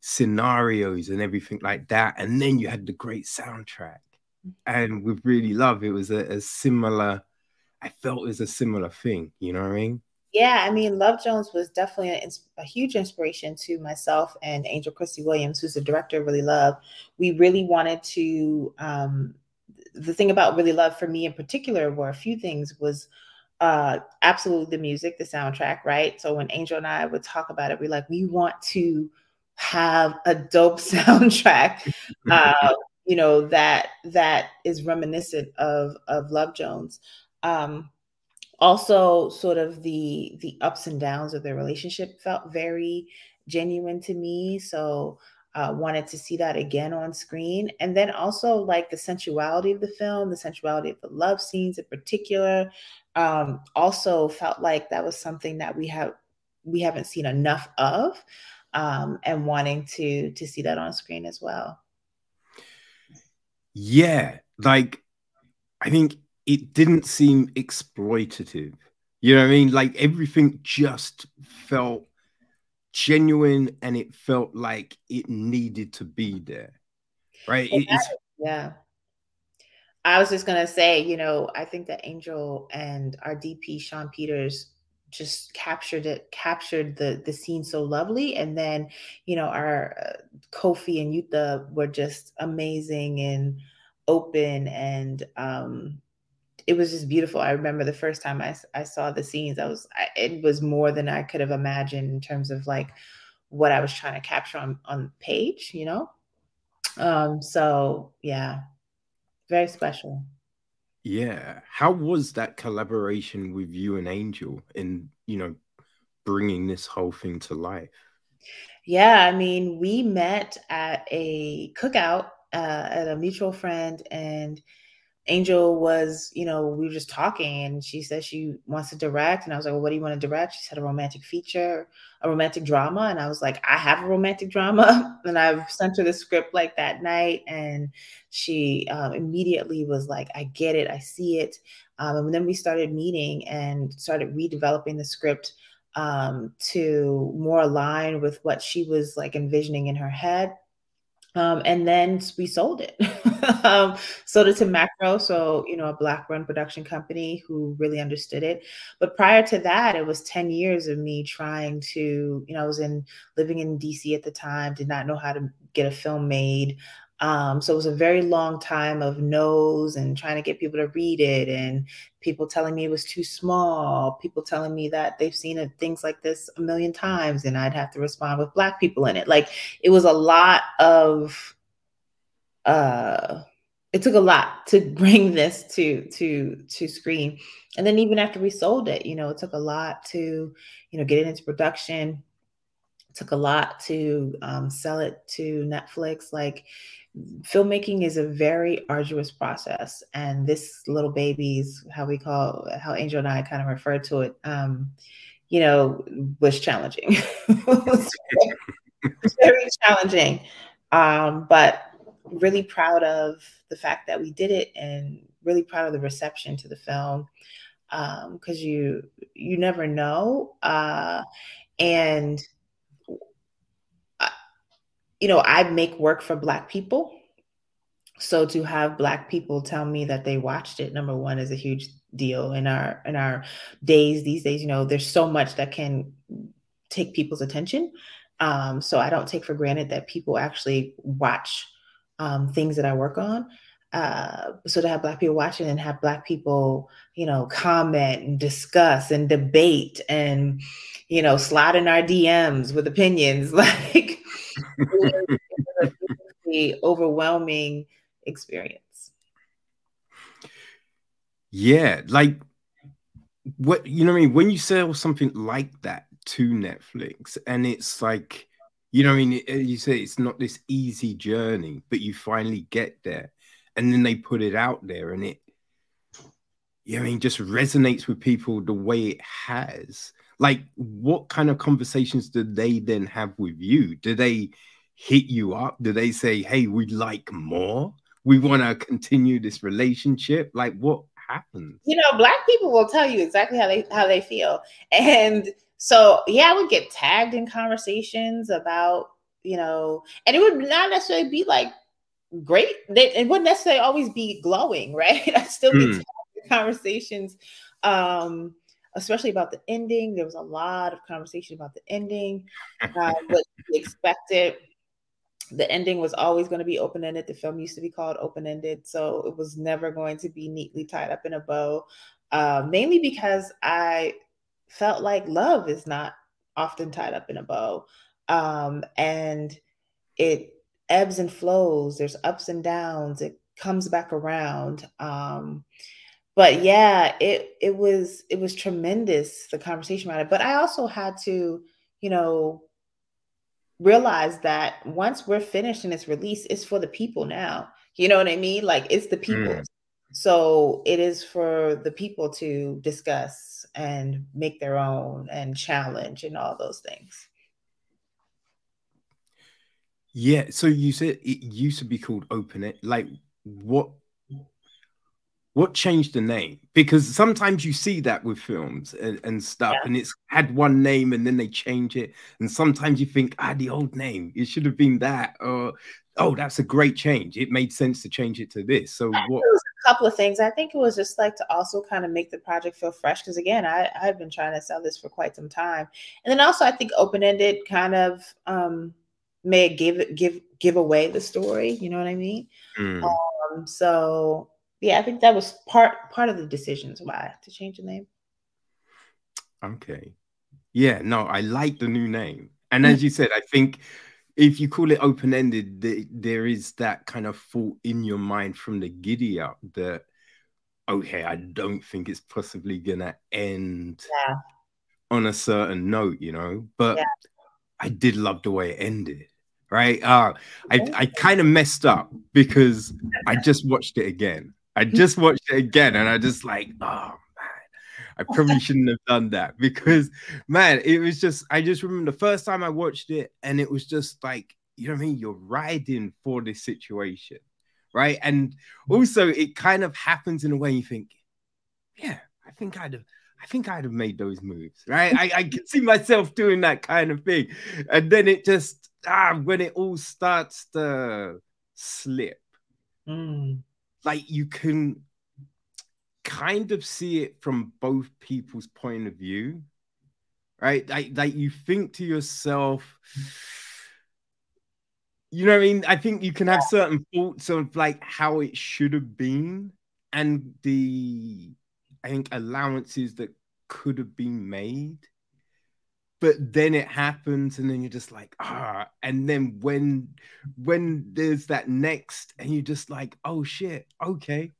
scenarios and everything like that. And then you had the great soundtrack. And with Really Love, it was a, a similar, I felt it was a similar thing, you know what I mean? Yeah, I mean, Love Jones was definitely a, a, huge inspiration to myself and Angel Kristi Williams, who's the director of Really Love. We really wanted to. Um, the thing about Really Love for me in particular were a few things was uh, absolutely the music, the soundtrack, right? So when Angel and I would talk about it, we're like, we want to have a dope soundtrack, uh, you know, that that is reminiscent of of Love Jones. Um, also sort of the the ups and downs of their relationship felt very genuine to me. So uh, wanted to see that again on screen. And then also like the sensuality of the film the sensuality of the love scenes in particular um, also felt like that was something that we have we haven't seen enough of um, and wanting to to see that on screen as well yeah like i think it didn't seem exploitative. You know what I mean? Like everything just felt genuine and it felt like it needed to be there. Right? yeah. I was just gonna say, you know, I think that Angel and our DP Sean Peters just captured it, captured the the scene so lovely, and then you know our uh, Kofi and Yootha were just amazing and open and um it was just beautiful. I remember the first time I, I saw the scenes, I was, I, it was more than I could have imagined in terms of like what I was trying to capture on, on page, you know? Um, so yeah, very special. Yeah. How was that collaboration with you and Angel in, you know, bringing this whole thing to life? Yeah, I mean, we met at a cookout uh, at a mutual friend, and Angel was, you know, we were just talking and she said she wants to direct. And I was like, well, what do you want to direct? She said a romantic feature, a romantic drama. And I was like, I have a romantic drama. And I've sent her the script like that night. And she um, immediately was like, I get it. I see it. Um, and then we started meeting and started redeveloping the script um, to more align with what she was like envisioning in her head. Um, and then we sold it. um, sold it to Macro, so you know, a black run production company who really understood it. But prior to that, it was 10 years of me trying to, you know, I was in living in DC at the time, did not know how to get a film made. Um, so it was a very long time of no's and trying to get people to read it, and people telling me it was too small, people telling me that they've seen things like this a million times, and I'd have to respond with black people in it. Like it was a lot of, uh, it took a lot to bring this to to to screen, and then even after we sold it, you know, it took a lot to, you know, get it into production. Took a lot to um, sell it to Netflix. Like filmmaking is a very arduous process and this little baby's how we call how angel and i kind of refer to it um you know was challenging was very challenging um but really proud of the fact that we did it and really proud of the reception to the film um because you you never know uh and you know, I make work for Black people. So to have Black people tell me that they watched it, number one, is a huge deal in our in our days these days. You know, there's so much that can take people's attention. Um, so I don't take for granted that people actually watch um, things that I work on. Uh, so to have black people watching and have black people, you know, comment and discuss and debate and, you know, slide in our DMs with opinions, like the overwhelming experience. Yeah, like what you know what I mean? When you sell something like that to Netflix and it's like you know I mean? You say it's not this easy journey but you finally get there and then they put it out there and it you know I mean just resonates with people the way it has like what kind of conversations do they then have with you? Do they hit you up? Do they say hey we'd like more. We want to continue this relationship? Like what happens you know black people will tell you exactly how they how they feel. And so yeah i would get tagged in conversations about you know and it would not necessarily be like great. They, it wouldn't necessarily always be glowing right? I still be mm. conversations. Um especially about the ending. There was a lot of conversation about the ending, uh, what we expected. The ending was always going to be open ended. The film used to be called open ended, so it was never going to be neatly tied up in a bow. Uh, mainly because I felt like love is not often tied up in a bow, um, and it ebbs and flows. There's ups and downs. It comes back around. Um, but yeah, it it was it was tremendous the conversation about it. But I also had to, you know, realize that once we're finished and it's released, it's for the people now. You know what I mean? Like it's the people. Mm. So it is for the people to discuss and make their own and challenge and all those things. Yeah. So you said it used to be called Open It. Like what what changed the name? Because sometimes you see that with films and, and stuff, yeah. and it's had one name and then they change it. And sometimes you think, ah, the old name, it should have been that. Or, oh, that's a great change. It made sense to change it to this. So, what? a couple of things. I think it was just like to also kind of make the project feel fresh. Because again, I, I've been trying to sell this for quite some time. And then also, I think open ended kind of um, may give give give away the story. You know what I mean? Mm. Um, so yeah, I think that was part part of the decisions why to change the name. Okay. Yeah, no, I like the new name. And as you said, I think if you call it open ended, there is that kind of thought in your mind from the giddy up that, okay, I don't think it's possibly going to end yeah. on a certain note, you know? But yeah. I did love the way it ended, right? Uh, I, I kind of messed up because I just watched it again. I just watched it again and I just like, oh man, I probably shouldn't have done that because, man, it was just, I just remember the first time I watched it and it was just like, you know what I mean? You're riding for this situation, right? And also, it kind of happens in a way you think, yeah, I think I'd have. I think I'd have made those moves, right? I, I can see myself doing that kind of thing. And then it just, ah, when it all starts to slip, mm. Like you can kind of see it from both people's point of view, right? Like, like you think to yourself, you know I mean? I think you can have certain thoughts of like how it should have been and the, I think, allowances that could have been made. But then it happens, and then you're just like, ah. And then when when there's that next, and you're just like, oh shit, okay,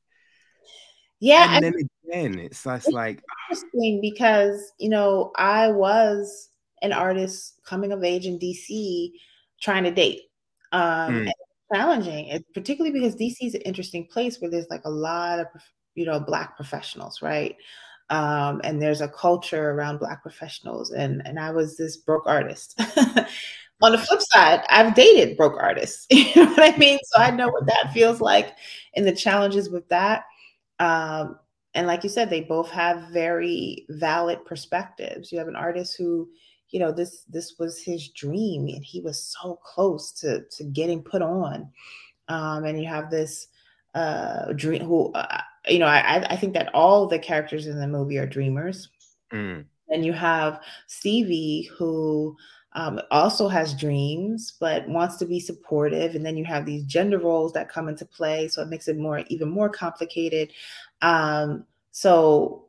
yeah. And then again, it's just it's like interesting because you know, I was an artist coming of age in DC trying to date. Um mm. challenging, particularly because DC is an interesting place where there's like a lot of you know black professionals, right? Um, and there's a culture around black professionals and and I was this broke artist. On the flip side, I've dated broke artists. You know what I mean? So I know what that feels like and the challenges with that. Um, and like you said, they both have very valid perspectives. You have an artist who, you know, this this was his dream, and he was so close to to getting put on. Um, and you have this uh, dream who, uh, you know, I I think that all the characters in the movie are dreamers. Mm. And you have Stevie who um, also has dreams but wants to be supportive and then you have these gender roles that come into play so it makes it more even more complicated um, so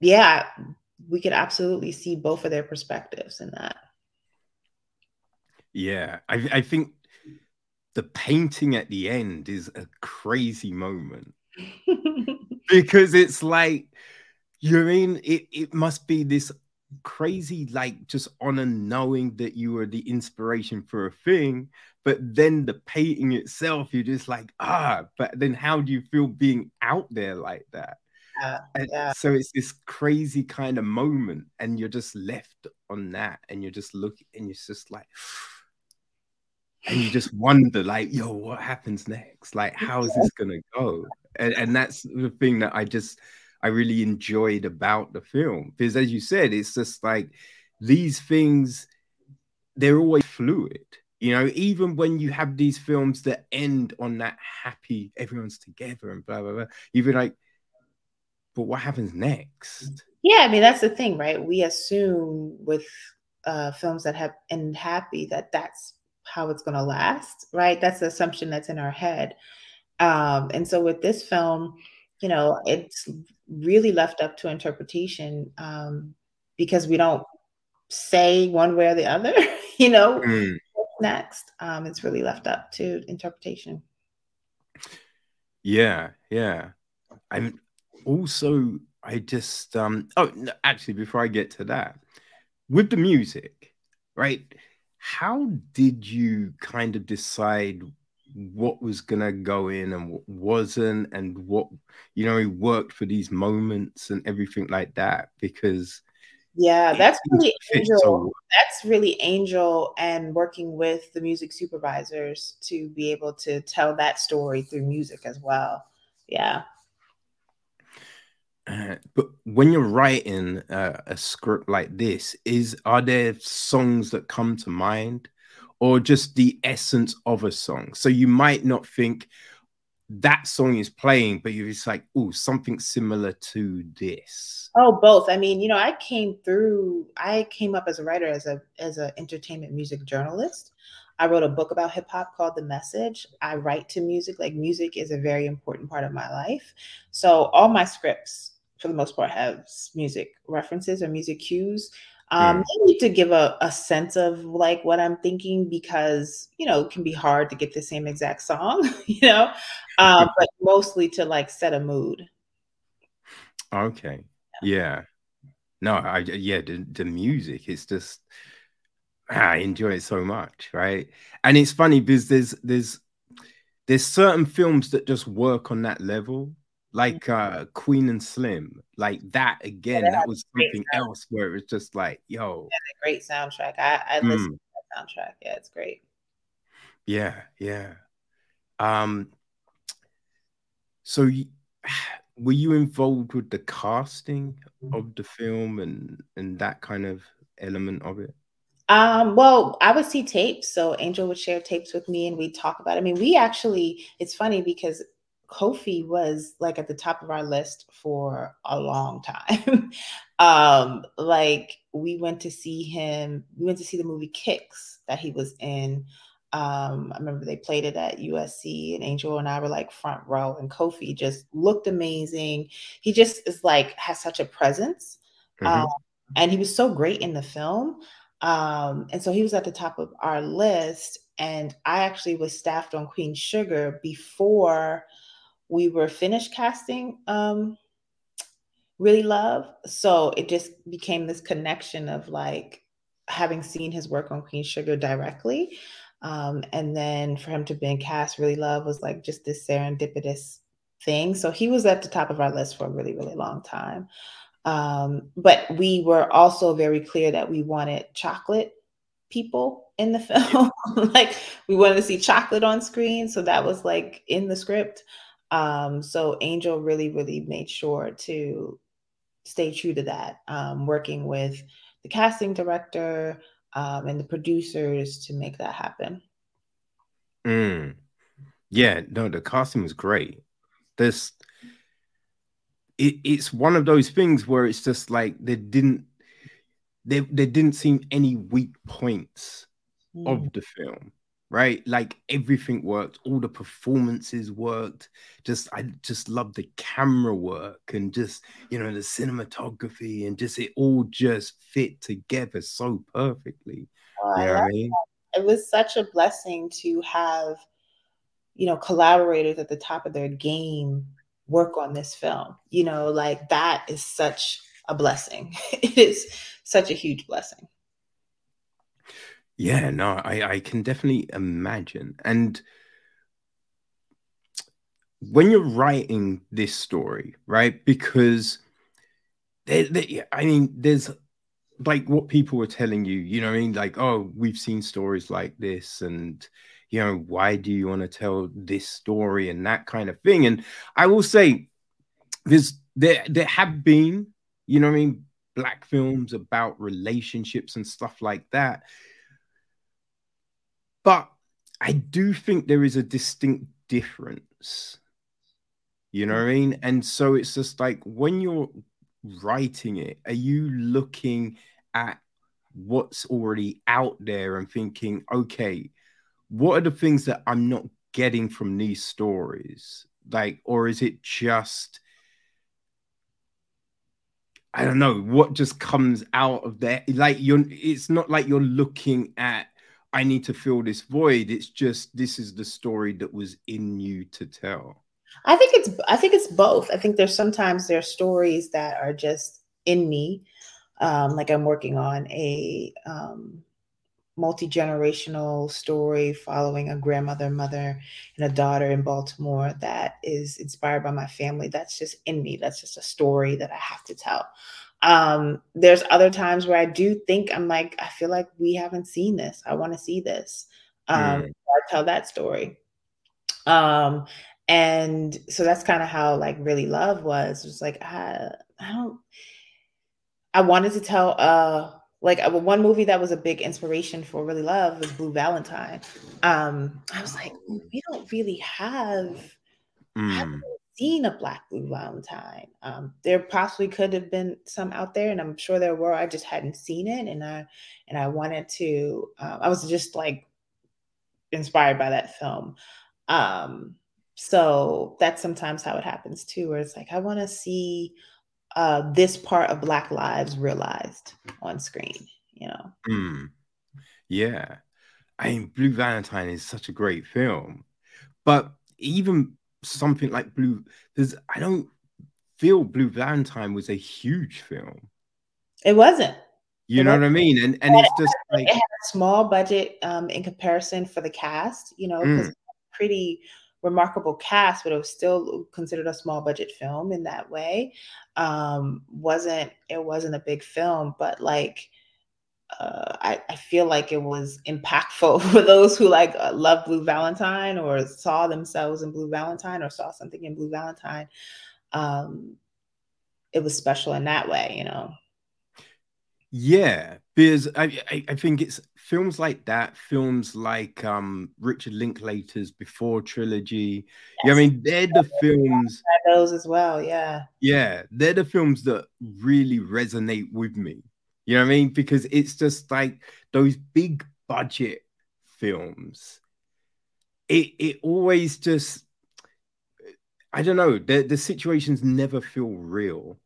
yeah we could absolutely see both of their perspectives in that yeah I, I think the painting at the end is a crazy moment because it's like you mean? It, it must be this crazy like just honor knowing that you are the inspiration for a thing but then the painting itself you're just like ah but then how do you feel being out there like that? Yeah, yeah. so it's this crazy kind of moment and you're just left on that and you're just looking and you're just like and you just wonder like yo what happens next? Like how is this gonna go and, and that's the thing that i just I really enjoyed about the film. Because as you said, it's just like these things, they're always fluid. You know, even when you have these films that end on that happy, everyone's together and blah blah blah, even like, but what happens next? Yeah, I mean that's the thing, right? We assume with uh, films that have end happy that that's how it's going to last, right? That's the assumption that's in our head. Um, and so with this film, you know, it's really left up to interpretation um, because we don't say one way or the other, you know, mm. next. Um, it's really left up to interpretation. Yeah, yeah. I'm also, I just, um, oh, actually, before I get to that, with the music, right? How did you kind of decide what was gonna go in and what wasn't, and what you know, he worked for these moments and everything like that because yeah, that's really Angel. That's really Angel and working with the music supervisors to be able to tell that story through music as well. Yeah. Uh, but when you're writing uh, a script like this, is are there songs that come to mind or just the essence of a song. So you might not think that song is playing, but you're just like, oh, something similar to this? Oh, both. I mean, you know, I came through. I came up as a writer, as a as an entertainment music journalist. I wrote a book about hip hop called The Message. I write to music. Like music is a very important part of my life. So all my scripts, for the most part, have music references or music cues. Um, mm. need to give a, a sense of like what I'm thinking because you know it can be hard to get the same exact song, you know, um, but mostly to like set a mood. Okay. Yeah. No, I yeah, the, the music is just I enjoy it so much, right? And it's funny because there's there's there's certain films that just work on that level like uh Queen and Slim, like that again. Yeah, that was something else where it was just like, yo, yeah, great soundtrack. I I listen mm. to that soundtrack. Yeah, it's great. Yeah, yeah. Um. So, were you involved with the casting of the film and and that kind of element of it? Um, well, I would see tapes. So Angel would share tapes with me and we'd talk about it. I mean, we actually, it's funny because Kofi was like at the top of our list for a long time. um, like we went to see him, we went to see the movie Kicks that he was in. Um, I remember they played it at USC and Angel and I were like front row and Kofi just looked amazing. He just is like has such a presence. Mm-hmm. Um, and he was so great in the film. Um, and so he was at the top of our list. And I actually was staffed on Queen Sugar before we were finished casting um, Really Love. So it just became this connection of like having seen his work on Queen Sugar directly. Um, and then for him to be in cast Really Love was like just this serendipitous thing. So he was at the top of our list for a really, really long time. Um, but we were also very clear that we wanted chocolate people in the film. like we wanted to see chocolate on screen. So that was like in the script. Um, so Angel really, really made sure to stay true to that, um, working with the casting director um, and the producers to make that happen. Mm. Yeah, no, the casting was great. This, it, it's one of those things where it's just like they didn't, there, there didn't seem any weak points mm. of the film right? Like everything worked, all the performances worked. Just I just love the camera work and just you know the cinematography and just it all just fit together so perfectly. Uh, you know I? It was such a blessing to have you know collaborators at the top of their game work on this film. You know, like that is such a blessing. it is such a huge blessing. Yeah, no, I, I can definitely imagine. And when you're writing this story, right? Because they, they, I mean, there's like what people were telling you, you know, I mean, like, oh, we've seen stories like this, and you know, why do you want to tell this story and that kind of thing? And I will say, there's there there have been, you know, I mean, black films about relationships and stuff like that but I do think there is a distinct difference. You know what I mean? And so it's just like when you're writing it, are you looking at what's already out there and thinking, okay, what are the things that I'm not getting from these stories? Like, or is it just, I don't know, what just comes out of there? Like, you're, it's not like you're looking at I need to fill this void. It's just this is the story that was in you to tell. I think it's I think it's both. I think there's sometimes there are stories that are just in me. Um, like I'm working on a um, multi-generational story following a grandmother, mother, and a daughter in Baltimore that is inspired by my family. That's just in me. That's just a story that I have to tell. Um, there's other times where I do think I'm like, I feel like we haven't seen this. I want to see this. Um, mm. I tell that story. Um, and so that's kind of how like really love was. It was like I, I don't. I wanted to tell uh like uh, one movie that was a big inspiration for really love was Blue Valentine. Um, I was like, we don't really have Mm. Seen a Black Blue Valentine. Um, there possibly could have been some out there, and I'm sure there were. I just hadn't seen it, and I and I wanted to. Um, I was just like inspired by that film. Um, so that's sometimes how it happens too, where it's like I want to see uh, this part of Black lives realized on screen. You know. Mm. Yeah, I mean, Blue Valentine is such a great film, but even something like Blue, there's I don't feel Blue Valentine was a huge film. It wasn't. You know what I mean? And and it's just like it had a small budget um, in comparison for the cast, you know, Mm. pretty remarkable cast, but it was still considered a small budget film in that way. Um, wasn't it wasn't a big film, but like uh, I, I feel like it was impactful for those who like uh, love Blue Valentine or saw themselves in Blue Valentine or saw something in Blue Valentine. Um, it was special in that way, you know. Yeah, because I, I I think it's films like that, films like um Richard Linklater's Before trilogy. Yeah, I mean they're the films. Those as well, yeah. Yeah, they're the films that really resonate with me. You know what I mean? Because it's just like those big budget films. It it always just I don't know. The the situations never feel real.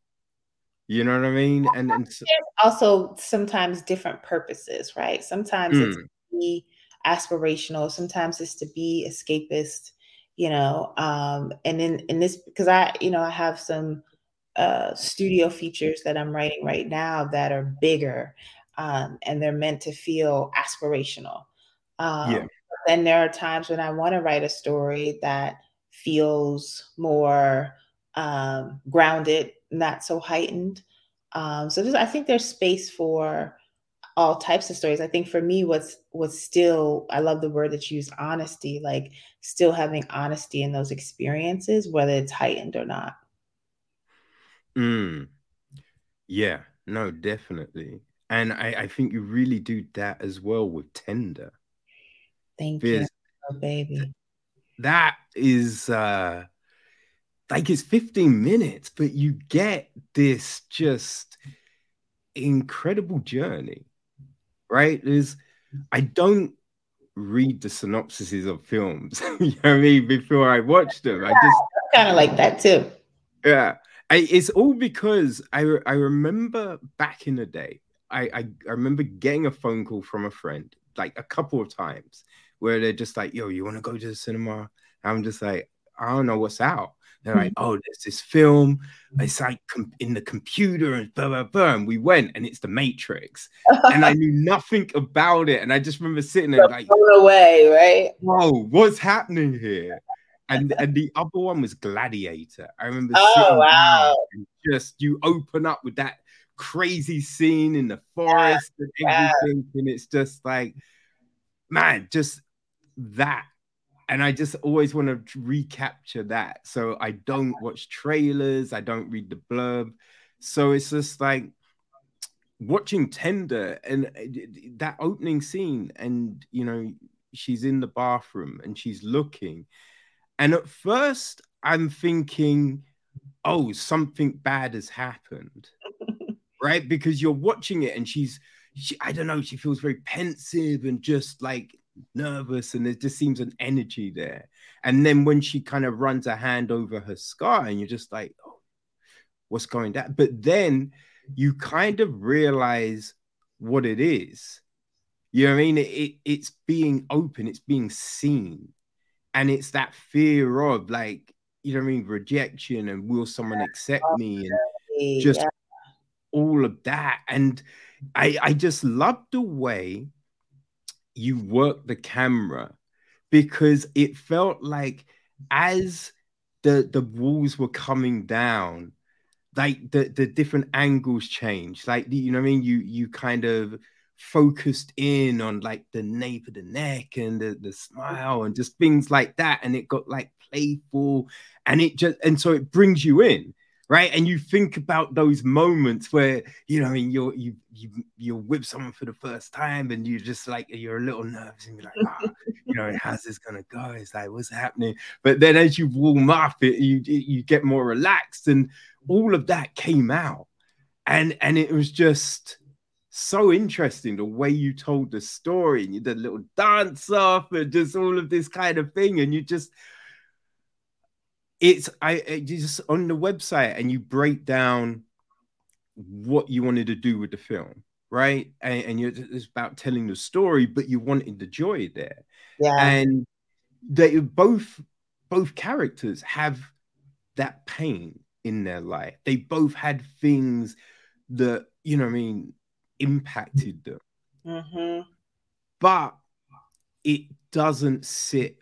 You know what I mean? And and so, also sometimes different purposes, right? Sometimes it's Mm. to be aspirational, sometimes it's to be escapist, you know. Um, and in in this because I, you know, I have some uh studio features that I'm writing right now that are bigger um and they're meant to feel aspirational. Um Yeah. then there are times when I want to write a story that feels more um grounded, not so heightened. Um, so I think there's space for all types of stories. I think for me, what's what's still I love the word that you use, honesty, like still having honesty in those experiences, whether it's heightened or not. Mm. Yeah, no, definitely. And I, I think you really do that as well with Tender. Thank you, oh, baby. that is uh like it's 15 minutes, but you get this just incredible journey, right? There's I don't read the synopsises of films, you know what I mean, before I watch them. I just Kind of like that too. Yeah, I, it's all because I I remember back in the day, I, I I remember getting a phone call from a friend like a couple of times where they're just like, "Yo, you want to go to the cinema?" I'm just like, "I don't know what's out." They're like, mm-hmm. "Oh, there's this film. It's like com- in the computer and blah blah blah." And we went, and it's The Matrix, and I knew nothing about it, and I just remember sitting there like, Blown away, right? "Whoa, what's happening here?" And and the other one was Gladiator. I remember Oh, wow. just you open up with that crazy scene in the forest and yeah. and it's just like, man, just that. And I just always want to recapture that. So I don't watch trailers, I don't read the blurb. So it's just like watching Tender and uh, that opening scene, and you know, she's in the bathroom and she's looking. And at first, I'm thinking, oh, something bad has happened, right? Because you're watching it and she's, she, I don't know, she feels very pensive and just like nervous, and there just seems an energy there. And then when she kind of runs a hand over her scar, and you're just like, oh, what's going down? But then you kind of realize what it is. You know what I mean? It, it, it's being open, it's being seen and it's that fear of like you know what I mean rejection and will someone accept me and just yeah. all of that. And I I just love the way you work the camera because it felt like as the the walls were coming down like the the different angles changed. Like you know what I mean? You you kind of focused in on like the nape of the neck and the, the smile and just things like that and it got like playful and it just and so it brings you in right? And you think about those moments where you know, I mean, you're you you you're with someone for the first time, and you're just like you're a little nervous, and you're like, oh, you know, how's this gonna go? It's like, what's happening? But then as you warm up, it you you get more relaxed, and all of that came out, and and it was just so interesting the way you told the story and you did a little dance off and just all of this kind of thing and you just it's I it just on the website and you break down what you wanted to do with the film, right? And, and you're it's about telling the story, but you wanted the joy there. Yeah. And they both both characters have that pain in their life. They both had things that, you know, I mean, impacted them. Mm-hmm. But it doesn't sit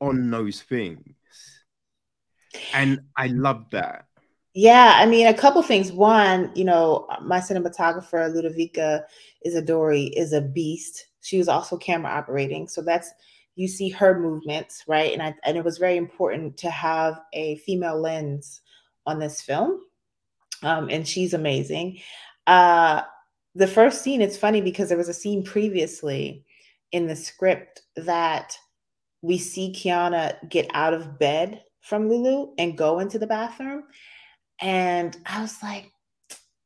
on those things and I love that. Yeah, I mean, a couple things. One, you know, my cinematographer Ludovica Isidori is a beast. She was also camera operating, so that's you see her movements, right? And I and it was very important to have a female lens on this film, um, and she's amazing. Uh, the first scene, it's funny because there was a scene previously in the script that we see Kiana get out of bed from Lulu and go into the bathroom. And I was like,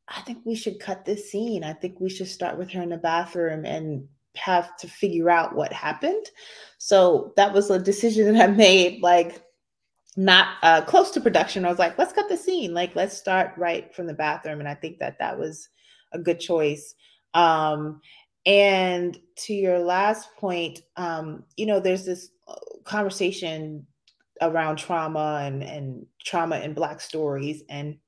I think we should cut this scene. I think we should start with her in the bathroom and have to figure out what happened. So that was a decision that I made, like not uh, close to production. I was like, let's cut the scene. Like, let's start right from the bathroom. And I think that that was a good choice. Um, and to your last point, um, you know, there's this uh, conversation around trauma and, and trauma in Black stories. And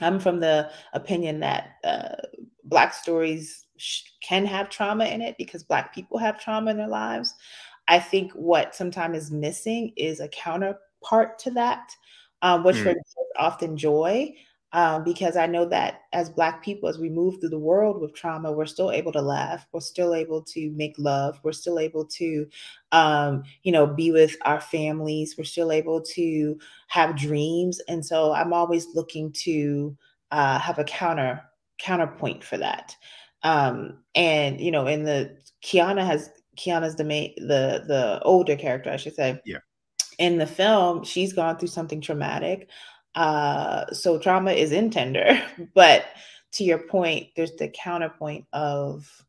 I'm from the opinion that uh, Black stories sh- can have trauma in it because Black people have trauma in their lives. I think what sometimes is missing is a counterpart to that, um, which mm. for often joy um, because I know that as Black people, as we move through the world with trauma, we're still able to laugh, we're still able to make love, we're still able to, um, you know, be with our families, we're still able to have dreams, and so I'm always looking to uh, have a counter counterpoint for that. Um, and you know, in the Kiana has Kiana's the main the the older character, I should say. Yeah. In the film, she's gone through something traumatic. Uh, so trauma is in tender, but to your point, there's the counterpoint of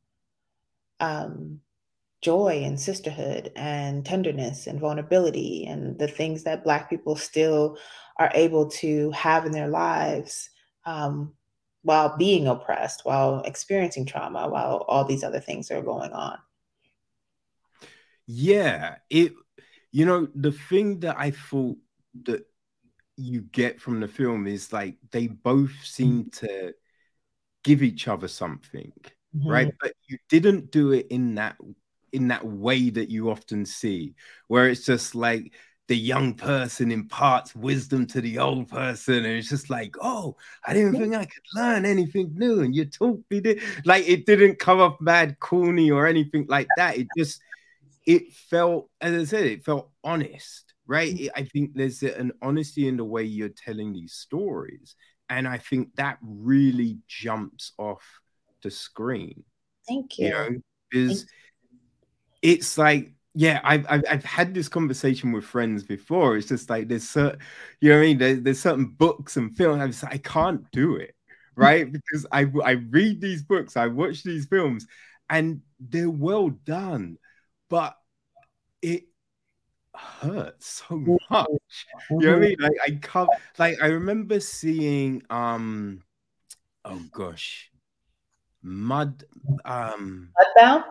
um, joy and sisterhood and tenderness and vulnerability and the things that Black people still are able to have in their lives um, while being oppressed, while experiencing trauma, while all these other things are going on. Yeah, it. You know, the thing that I thought that you get from the film is like they both seem mm. to give each other something mm-hmm. right but you didn't do it in that in that way that you often see where it's just like the young person imparts wisdom to the old person and it's just like oh i didn't think i could learn anything new and you taught me this. like it didn't come off mad corny or anything like that it just it felt as i said it felt honest right? Mm. I think there's an honesty in the way you're telling these stories. And I think that really jumps off the screen. Thank you. You know, is it's like, yeah, I've, I've, I've had this conversation with friends before. It's just like there's certain, you know what I mean? There, there's certain books and films. I was like, I can't do it, right? because I I read these books, I watch these films, and they're well done, but it hurts so much. You know what I mean? Like I can't like I remember seeing um oh gosh mud um mudbound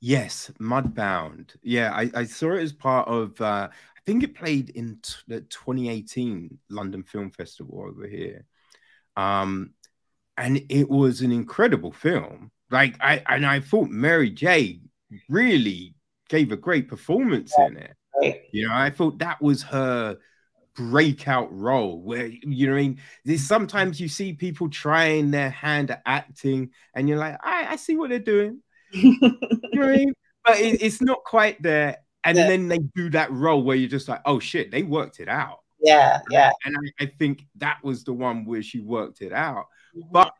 yes mudbound yeah I, I saw it as part of uh i think it played in t- the 2018 london film festival over here um and it was an incredible film like i and i thought mary j really gave a great performance in it Right. You know, I thought that was her breakout role where you know I mean there's sometimes you see people trying their hand at acting and you're like I, I see what they're doing you know what I mean but it, it's not quite there and yeah. then they do that role where you're just like oh shit they worked it out Yeah, yeah. And I, I, think that was the one where she worked it out. Mm-hmm. But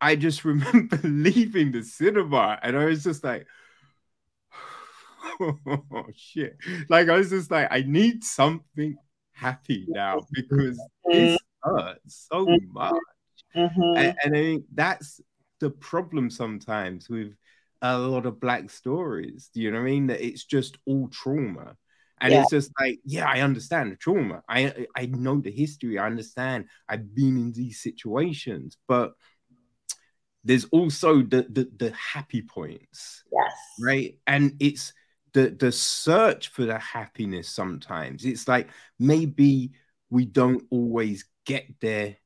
I just remember leaving the cinema and I was just like, oh shit. Like I was just like, I need something happy now because this mm-hmm. hurts so mm-hmm. much. Mm-hmm. And, and I think that's the problem sometimes with a lot of black stories. Do you know what I mean? That it's just all trauma. And yeah. it's just like, yeah, I understand the trauma. I I know the history. I understand. I've been in these situations, but there's also the the, the happy points. Yes. Right. And it's the the search for the happiness sometimes. It's like maybe we don't always get there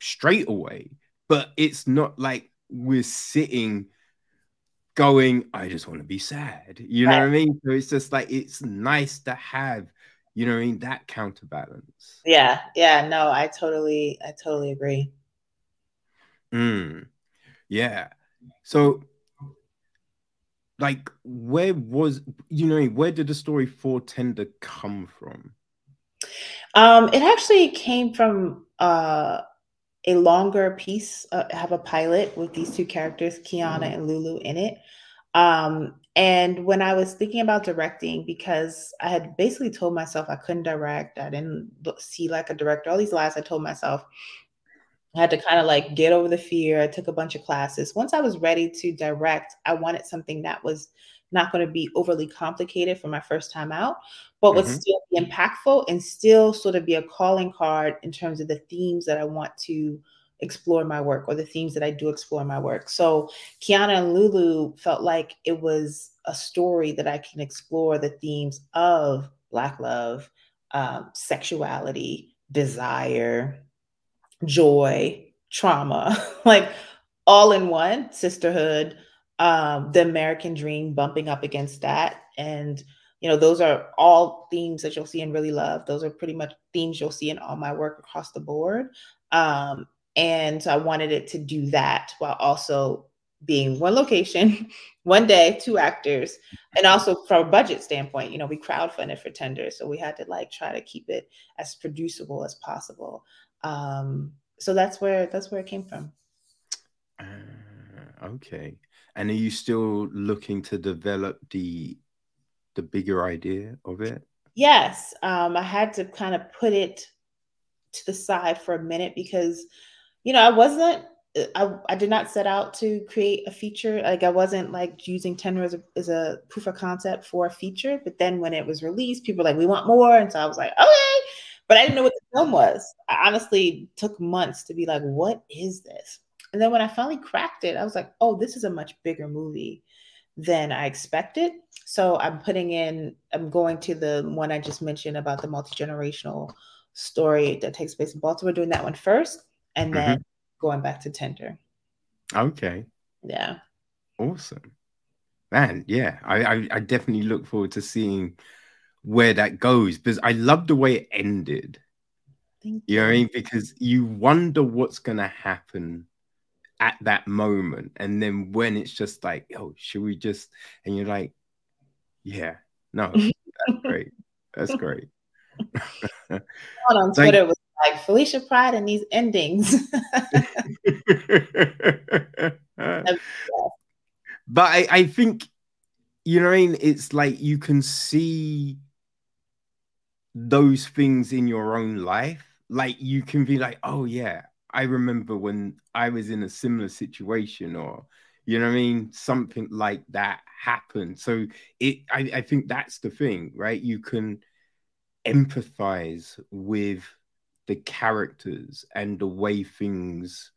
straight away, but it's not like we're sitting going, I just want to be sad. You know right. what I mean? So it's just like it's nice to have, you know what I mean, that counterbalance. Yeah, yeah, no, I totally, I totally agree. Mm. Yeah. So like where was you know where did the story for tender come from um it actually came from uh a longer piece. Uh, have a pilot with these two characters, Kiana and Lulu, in it. Um, and when I was thinking about directing, because I had basically told myself I couldn't direct, I didn't see like a director, all these lies I told myself. I had to kind of like get over the fear. I took a bunch of classes. Once I was ready to direct, I wanted something that was not going to be overly complicated for my first time out, but would mm-hmm. still be impactful and still sort of be a calling card in terms of the themes that I want to explore in my work or the themes that I do explore in my work. So Kiana and Lulu felt like it was a story that I can explore the themes of Black love, um, sexuality, desire, joy, trauma, like all in one, sisterhood, um, the American dream bumping up against that. And, you know, those are all themes that you'll see in Really Love. Those are pretty much themes you'll see in all my work across the board. Um, and so I wanted it to do that while also being one location, one day, two actors, and also from a budget standpoint, you know, we crowdfunded for Tender, so we had to like try to keep it as producible as possible. Um, so that's where that's where it came from. Uh, okay, and are you still looking to develop the the bigger idea of it? Yes, um, I had to kind of put it to the side for a minute because, you know, I wasn't. I, I did not set out to create a feature. Like I wasn't like using Tender as a, as a proof of concept for a feature. But then when it was released, people were like, we want more. And so I was like, okay. But I didn't know what film was. I honestly took months to be like, what is this? And then when I finally cracked it, I was like, oh, this is a much bigger movie than I expected. So I'm putting in, I'm going to the one I just mentioned about the multi generational story that takes place in Baltimore, doing that one first, and mm-hmm. then going back to Tender. Okay. Yeah. Awesome. Man, yeah, I, I, I definitely look forward to seeing where that goes because I love the way it ended. Thank you. you know what I mean? Because you wonder what's gonna happen at that moment. And then when it's just like, oh, should we just and you're like, yeah, no, that's great. That's great. on Twitter like, was like Felicia Pride and these endings. but I, I think you know what I mean? It's like you can see those things in your own life. Like you can be like, oh yeah, I remember when I was in a similar situation, or you know what I mean, something like that happened. So it, I, I think that's the thing, right? You can empathize with the characters and the way things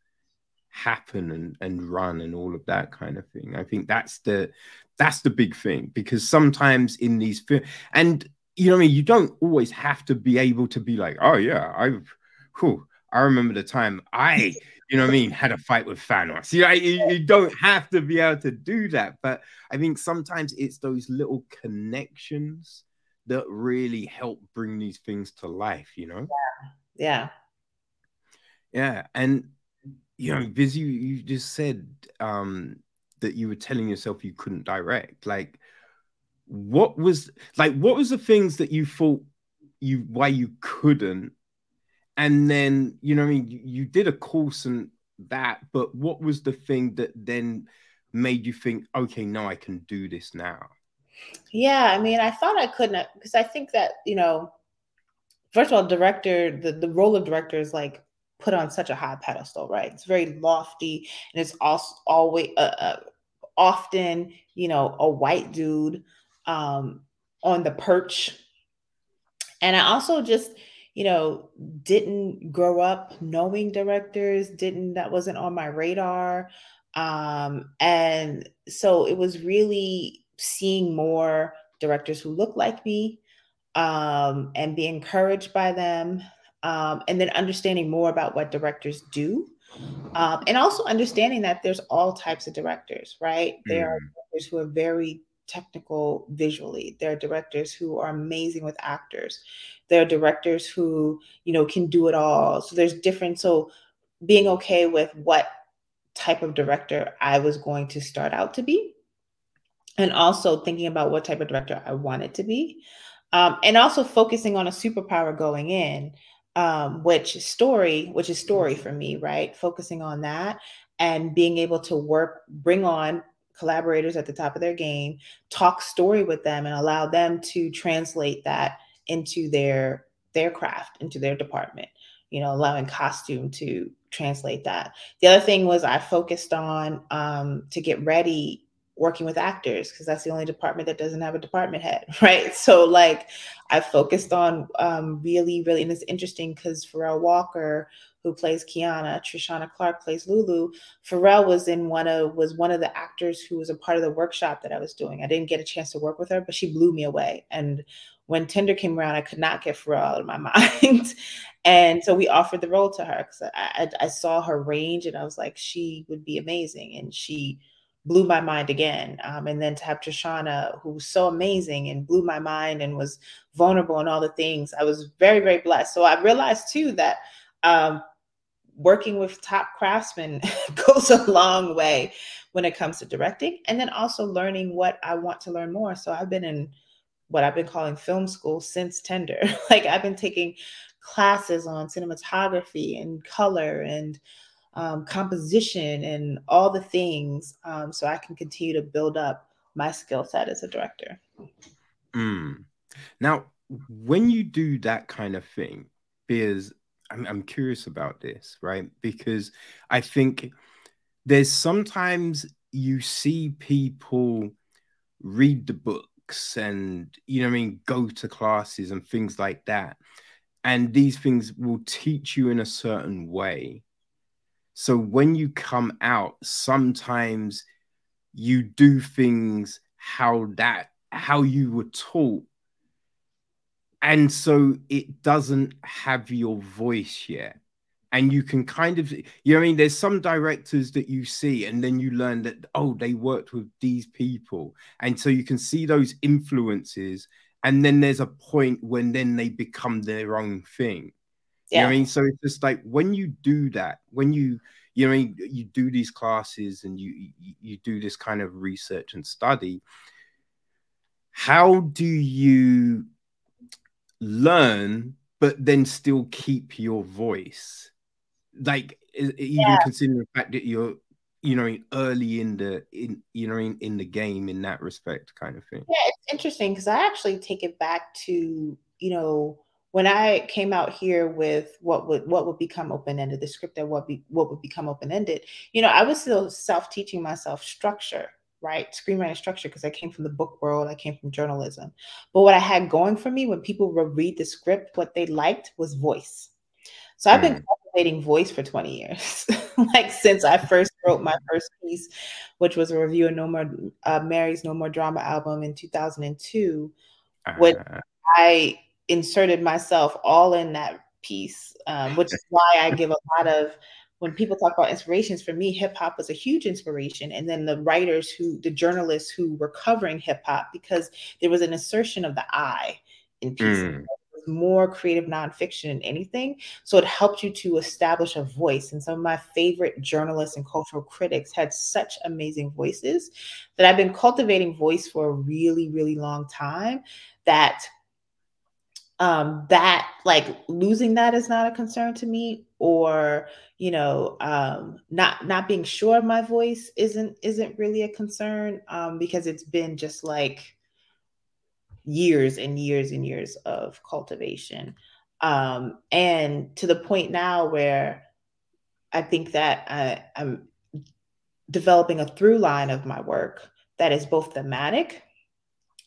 happen and, and run and all of that kind of thing. I think that's the that's the big thing because sometimes in these films and you know I mean you don't always have to be able to be like, oh yeah, I've whew, I remember the time I, you know what I mean, had a fight with Thanos. You, know, you, you don't have to be able to do that. But I think sometimes it's those little connections that really help bring these things to life, you know? Yeah. Yeah. Yeah. And, you know, you, you just said um, that you were telling yourself you couldn't direct. Like, what was like, what was the things that you thought you why you couldn't? And then you know i mean? You, you did a course and that but what was the thing that then made you think okay now i can do this now yeah i mean i thought i couldn't because i think that you know first of all director the, the role of director is like put on such a high pedestal right? It's very lofty and it's also always uh, uh, often you know a white dude um on the perch and I also just, you know, didn't grow up knowing directors, didn't, that wasn't on my radar. Um, and so it was really seeing more directors who look like me um, and be encouraged by them. Um, and then understanding more about what directors do. Um, and also understanding that there's all types of directors, right? Mm. There are mm. directors who are very technical visually. There are directors who are amazing with actors. There are directors who, you know, can do it all. So there's different. So being okay with what type of director I was going to start out to be, and also thinking about what type of director I wanted to be, um, and also focusing on a superpower going in, um, which story, which is story for me, right? Focusing on that and being able to work, bring on collaborators at the top of their game, talk story with them and allow them to translate that into their their craft, into their department, you know, allowing costume to translate that. The other thing was I focused on um, to get ready working with actors because that's the only department that doesn't have a department head, right? So like I focused on um, really, really, and it's interesting because Pharrell Walker, who plays Kiana, Trishana Clark plays Lulu. Pharrell was in one of was one of the actors who was a part of the workshop that I was doing. I didn't get a chance to work with her, but she blew me away. And when Tender came around, I could not get Pharrell out of my mind. and so we offered the role to her because I, I, I saw her range and I was like, she would be amazing. And she blew my mind again. Um, and then to have Trishana, who was so amazing and blew my mind and was vulnerable and all the things, I was very, very blessed. So I realized too that um, working with top craftsmen goes a long way when it comes to directing and then also learning what I want to learn more. So I've been in what I've been calling film school since tender. like I've been taking classes on cinematography and color and um, composition and all the things um, so I can continue to build up my skill set as a director. Mm. Now, when you do that kind of thing, because I'm, I'm curious about this, right? Because I think there's sometimes you see people read the books and, you know I mean, go to classes and things like that. And these things will teach you in a certain way. So when you come out, sometimes you do things how that how you were taught and so it doesn't have your voice yet. And you can kind of you know I mean? There's some directors that you see and then you learn that oh they worked with these people. And so you can see those influences and then there's a point when then they become their own thing. Yeah. you know I mean? So it's just like when you do that when you you know I mean? You do these classes and you you do this kind of research and study how do you learn but then still keep your voice. Like even yeah. considering the fact that you're you know early in the in you know in, in the game in that respect kind of thing. Yeah it's interesting because i actually take it back to you know when i came out here with what would what would become open-ended the script that what be what would become open-ended you know i was still self-teaching myself structure right? Screenwriting structure because I came from the book world, I came from journalism. But what I had going for me when people would read the script, what they liked was voice. So I've been mm. cultivating voice for 20 years, like since I first wrote my first piece, which was a review of No More uh, Mary's No More Drama album in 2002, uh, which I inserted myself all in that piece, um, which is why I give a lot of when people talk about inspirations, for me, hip hop was a huge inspiration. And then the writers who, the journalists who were covering hip hop, because there was an assertion of the I in pieces. Mm. More creative nonfiction than anything. So it helped you to establish a voice. And some of my favorite journalists and cultural critics had such amazing voices that I've been cultivating voice for a really, really long time. That um, that like losing that is not a concern to me or you know um, not not being sure of my voice isn't isn't really a concern um, because it's been just like years and years and years of cultivation. Um, and to the point now where i think that I, i'm developing a through line of my work that is both thematic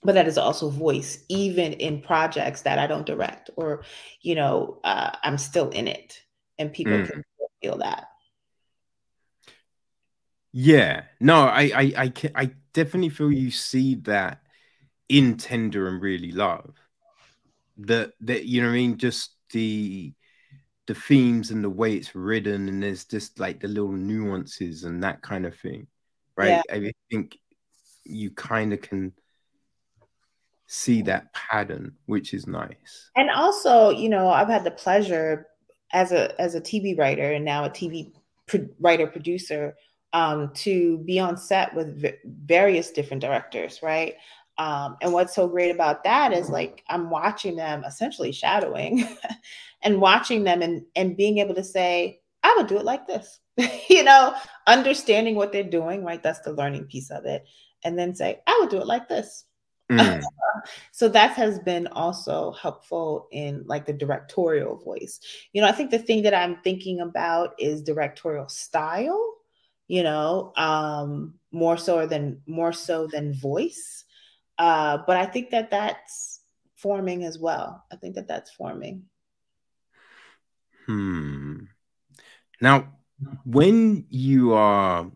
but that is also voice even in projects that i don't direct or you know uh, i'm still in it and people mm. can feel that. Yeah. No I, I i can, i definitely feel you see that in tender and really love. That that you know what i mean? Just the the themes and the way it's written and there's just like the little nuances and that kind of thing right? Yeah. i think you kind of can see that pattern which is nice. And also you know i've had the pleasure as a as a tv writer and now a tv pro- writer producer um, to be on set with v- various different directors right? Um, and what's so great about that is like i'm watching them essentially shadowing and watching them and and being able to say i would do it like this you know understanding what they're doing right? That's the learning piece of it. And then say i would do it like this Mm. so that has been also helpful in like the directorial voice. You know, I think the thing that I'm thinking about is directorial style, you know, um more so than more so than voice. Uh but I think that that's forming as well. I think that that's forming. Hmm. Now, when you are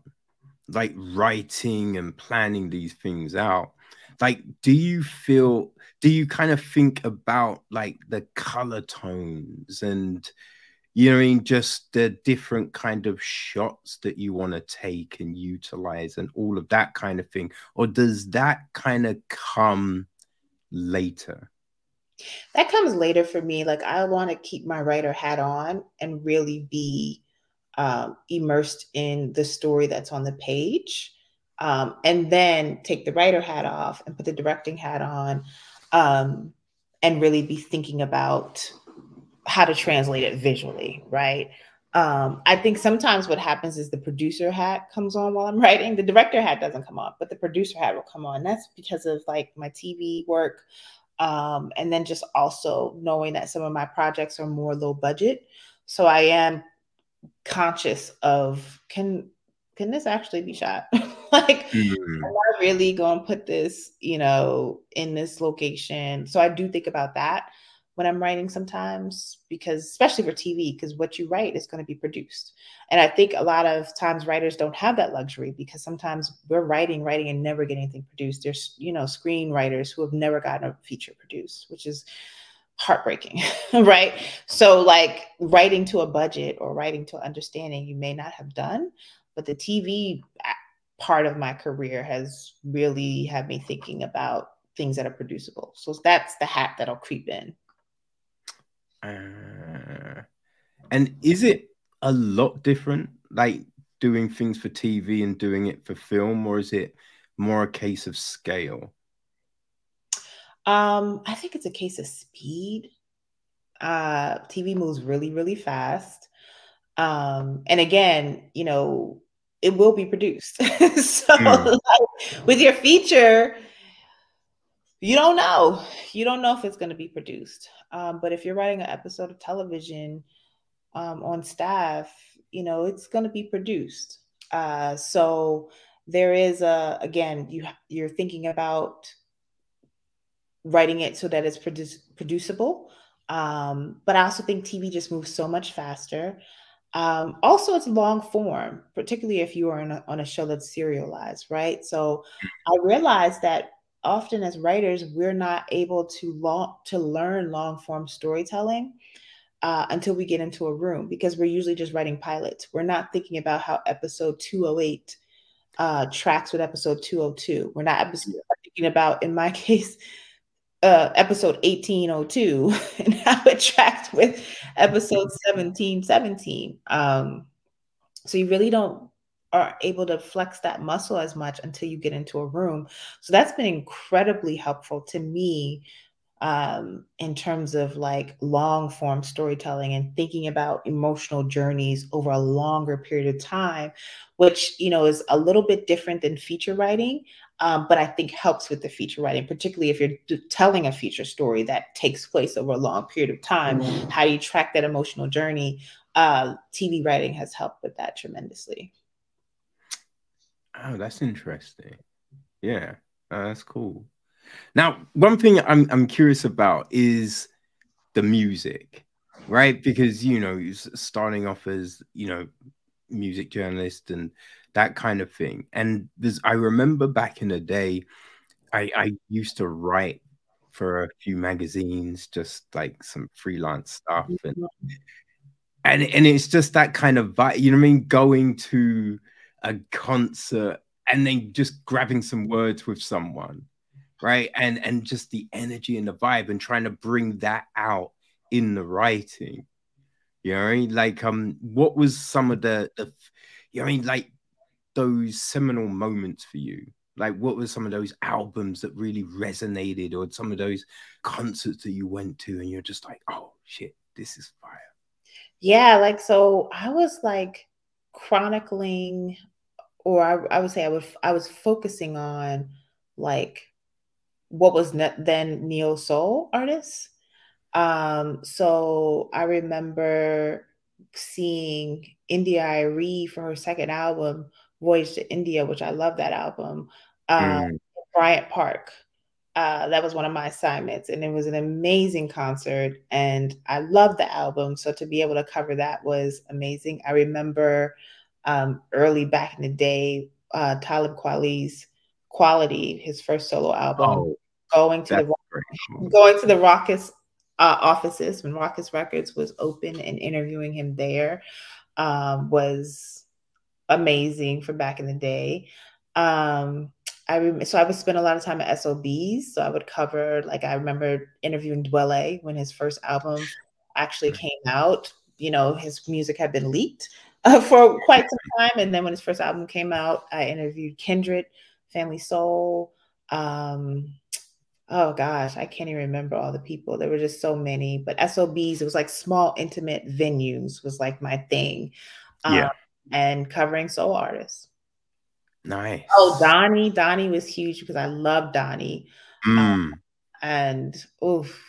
like writing and planning these things out, like do you feel do you kind of think about like the color tones and you know I mean just the different kind of shots that you want to take and utilize and all of that kind of thing? Or does that kind of come later? That comes later for me. Like i want to keep my writer hat on and really be um, immersed in the story that's on the page um, and then take the writer hat off and put the directing hat on um, and really be thinking about how to translate it visually right? Um, i think sometimes what happens is the producer hat comes on while i'm writing. The director hat doesn't come on but the producer hat will come on. That's because of like my tv work um, and then just also knowing that some of my projects are more low budget. So i am conscious of can can this actually be shot like, mm-hmm. am I really going to put this, you know, in this location? So I do think about that when I'm writing sometimes, because especially for TV, because what you write is going to be produced. And I think a lot of times writers don't have that luxury because sometimes we're writing, writing, and never getting anything produced. There's, you know, screenwriters who have never gotten a feature produced, which is heartbreaking, right? So, like writing to a budget or writing to understanding, you may not have done, but the TV part of my career has really had me thinking about things that are producible. So that's the hat that'll creep in. Uh, and is it a lot different, like doing things for TV and doing it for film, or is it more a case of scale? Um, I think it's a case of speed. Uh, TV moves really, really fast. Um, and again, you know, it will be produced. so mm. like, with your feature, you don't know. You don't know if it's going to be produced. Um, but if you're writing an episode of television um, on staff, you know it's going to be produced. Uh, so there is a again, you you're thinking about writing it so that it's producible. Um, but I also think TV just moves so much faster. Um, also, it's long form, particularly if you are a, on a show that's serialized, right? So I realized that often as writers, we're not able to long to learn long form storytelling uh, until we get into a room because we're usually just writing pilots. We're not thinking about how episode 208 uh, tracks with episode 202. We're not episode, thinking about, in my case, uh, episode 1802 and how it tracked with episode 1717. Um, so you really don't are able to flex that muscle as much until you get into a room. So that's been incredibly helpful to me um, in terms of like long form storytelling and thinking about emotional journeys over a longer period of time, which you know is a little bit different than feature writing, um, but I think helps with the feature writing, particularly if you're telling a feature story that takes place over a long period of time. Mm-hmm. How do you track that emotional journey? Uh, TV writing has helped with that tremendously. Oh, that's interesting. Yeah, uh, that's cool. Now, one thing I'm I'm curious about is the music, right? Because you know, starting off as you know, music journalist and that kind of thing. And there's I remember back in the day, I I used to write for a few magazines, just like some freelance stuff, and and and it's just that kind of vibe. You know what I mean? Going to a concert and then just grabbing some words with someone right and and just the energy and the vibe and trying to bring that out in the writing you know what I mean? like um what was some of the, the you know I mean like those seminal moments for you like what were some of those albums that really resonated or some of those concerts that you went to and you're just like oh shit this is fire yeah like so i was like chronicling or I, I would say i would i was focusing on like what was then neo soul artists. Um, so I remember seeing India.Arie for her second album, Voyage to India, which I love that album. Um, mm. Bryant Park. Uh, that was one of my assignments, and it was an amazing concert. And I love the album, so to be able to cover that was amazing. I remember um, early back in the day, uh, Talib Kweli's Quality, his first solo album, oh, going to the cool. going to the Rawkus uh, offices when Rawkus Records was open and interviewing him there um, was amazing from back in the day. Um, I rem- so I would spend a lot of time at SOBs. So I would cover like I remember interviewing Dwele when his first album actually came out. You know, his music had been leaked uh, for quite some time, and then when his first album came out, I interviewed Kindred Family Soul. Um, oh gosh, I can't even remember all the people. There were just so many. But SOBs, it was like small, intimate venues was like my thing. Um, yeah. And covering soul artists. Nice. Oh, Donnie. Donnie was huge because I love Donnie. Mm. Um, and oof,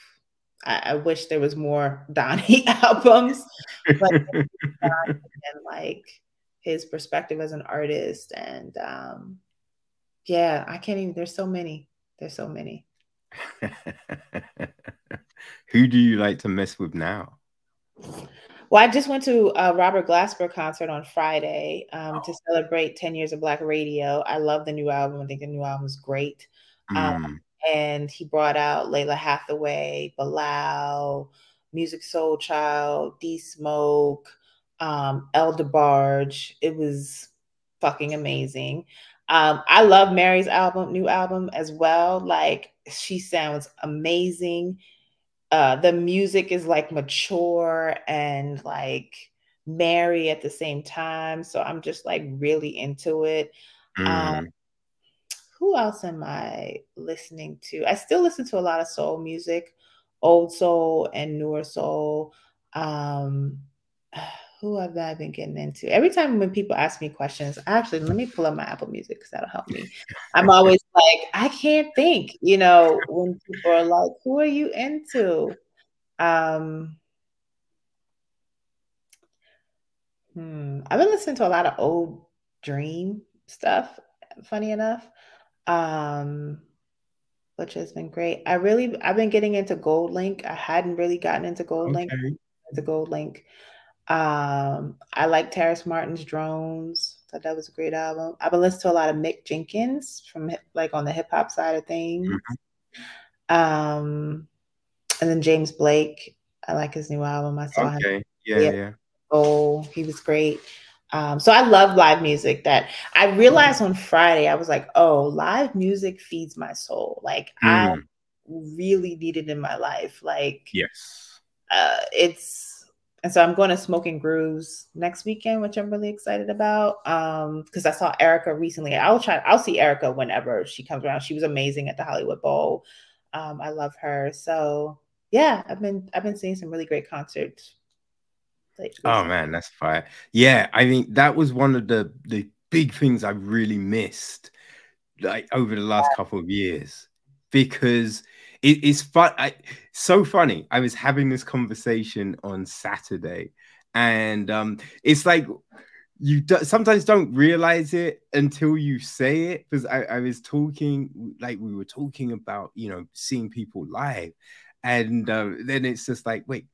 I, I, wish there was more Donnie albums. But and like his perspective as an artist and um yeah, I can't even. There's so many. There's so many. Who do you like to mess with now? Well, I just went to a Robert Glasper concert on Friday um, oh. to celebrate 10 years of Black radio. I love the new album. I think the new album is great. Um, mm. and he brought out Lalah Hathaway, Bilal, Soul Child, D Smoke, um, El DeBarge. It was fucking amazing. Um, I love Mary's album, new album as well. Like she sounds amazing. Uh, the music is like mature and like merry at the same time. So I'm just like really into it. Um, mm. Um, who else am I listening to? I still listen to a lot of soul music, old soul and newer soul. Um, who have I been getting into? Every time when people ask me questions, actually, let me pull up my Apple Music because that'll help me. I'm always like, I can't think, you know, when people are like, who are you into? Um, hmm, I've been listening to a lot of old dream stuff, funny enough. Um, which has been great. I really I've been getting into GoldLink. I hadn't really gotten into GoldLink. Okay. The GoldLink. Um, I like Terrace Martin's Drones. Thought that was a great album. I've been listening to a lot of Mick Jenkins from like on the hip hop side of things. Mm-hmm. Um, and then James Blake. I like his new album. I saw okay. him. Yeah, yeah, yeah. Oh, he was great. Um, so I love live music. That I realized on Friday, I was like, oh, live music feeds my soul. Like mm. I really need it in my life. Like yes, uh, it's and so I'm going to Smokin' Grooves next weekend, which I'm really excited about. Um, because I saw Erykah recently. I'll try. I'll see Erykah whenever she comes around. She was amazing at the Hollywood Bowl. Um, I love her. So yeah, I've been I've been seeing some really great concerts. Like, oh man, that's fire. Yeah, I mean that was one of the the big things I really missed like over the last yeah. couple of years because it, it's fun. I, so funny. I was having this conversation on Saturday, and um, it's like you do, sometimes don't realize it until you say it. Because I, I was talking, like we were talking about, you know, seeing people live, and uh, then it's just like, wait,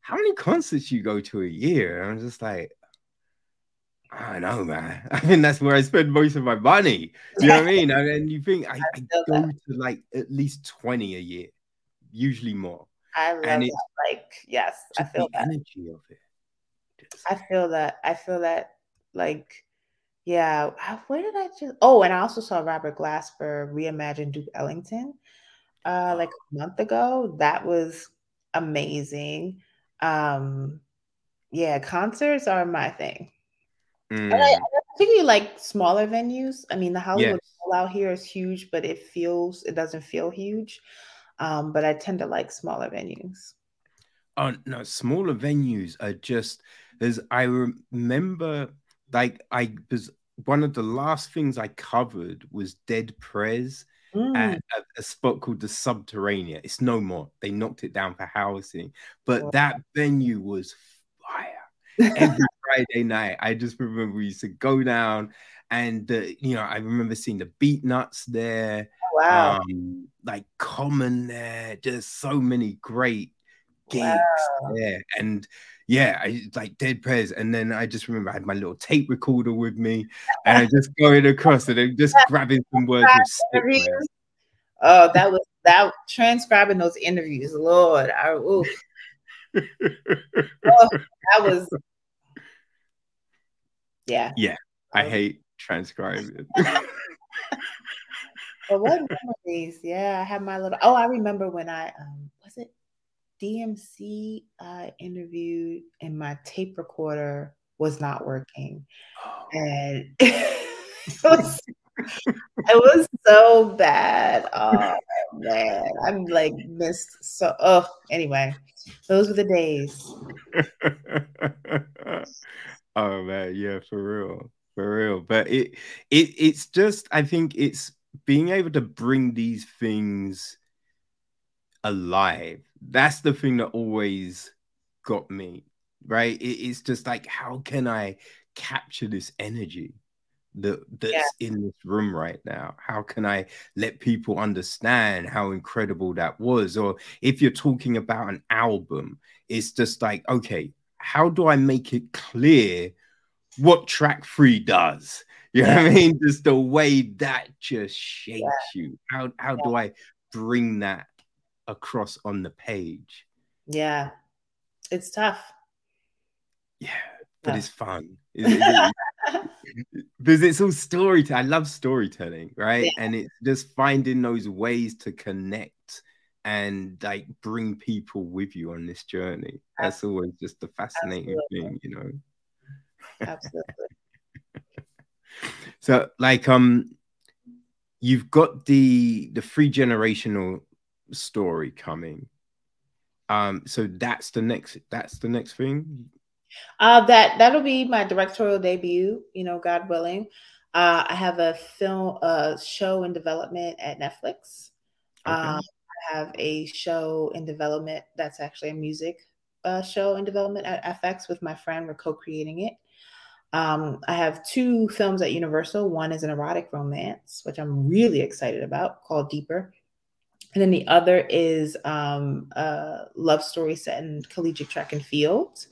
how many concerts you go to a year? And I'm just like, I know, man. I mean, that's where I spend most of my money. You know what I mean? And, and you think I, I, I go that. to like at least 20 a year, usually more. I love and that. Like, yes, I feel the that. energy of it. Just... I feel that. I feel that. Like, yeah. Where did I just? Oh, and I also saw Robert Glasper reimagine Duke Ellington, uh, like a month ago. That was amazing. Um, yeah, concerts are my thing. Mm. I, I, particularly like smaller venues. I mean, the Hollywood yes. out here is huge, but it feels it doesn't feel huge. Um, but I tend to like smaller venues. Oh no, smaller venues are just as I remember. Like I was one of the last things I covered was Dead Prez. Mm. At a, a, spot called the Subterania. It's no more. They knocked it down for housing, but that venue was fire. Every Friday night, I just remember we used to go down, and the, you know, I remember seeing the Beatnuts there. Oh, wow. Um, like Common there, just so many great gigs wow. there. And yeah, I like Dead Prez. And then I just remember I had my little tape recorder with me and I just going across it and just grabbing some words Oh, that was that transcribing those interviews, Lord. I, oh, that was yeah. Yeah. I hate transcribing. but what memories? Yeah, I have my little. Oh, I remember when I um was it DMC I interviewed and my tape recorder was not working, oh. and it was it was so bad. Oh man, I'm like missed so. Oh, anyway, those were the days. Oh man, yeah, for real, for real. But it it it's just I think it's being able to bring these things alive. That's the thing that always got me, right? It, it's just like how can I capture this energy that that's yeah. in this room right now? How can I let people understand how incredible that was? Or if you're talking about an album, it's just like, okay, how do I make it clear what track three does? You know what I mean? Just the way that just shakes yeah. you. How how yeah. do I bring that across on the page? Yeah, it's tough. Yeah, but it's fun. because it's all storytelling. I love storytelling, right? Yeah. And it's just finding those ways to connect and like bring people with you on this journey. That's always just the fascinating Absolutely. thing, you know. Absolutely. so like um you've got the the free generational story coming. Um so that's the next that's the next thing. Uh that that'll be my directorial debut, you know, God willing. Uh I have a film uh show in development at Netflix. Okay. Um have a show in development that's actually a music uh, show in development at FX with my friend. We're co creating it. Um, I have two films at Universal. One is an erotic romance, which I'm really excited about, called Deeper. And then the other is um, a love story set in collegiate track and field.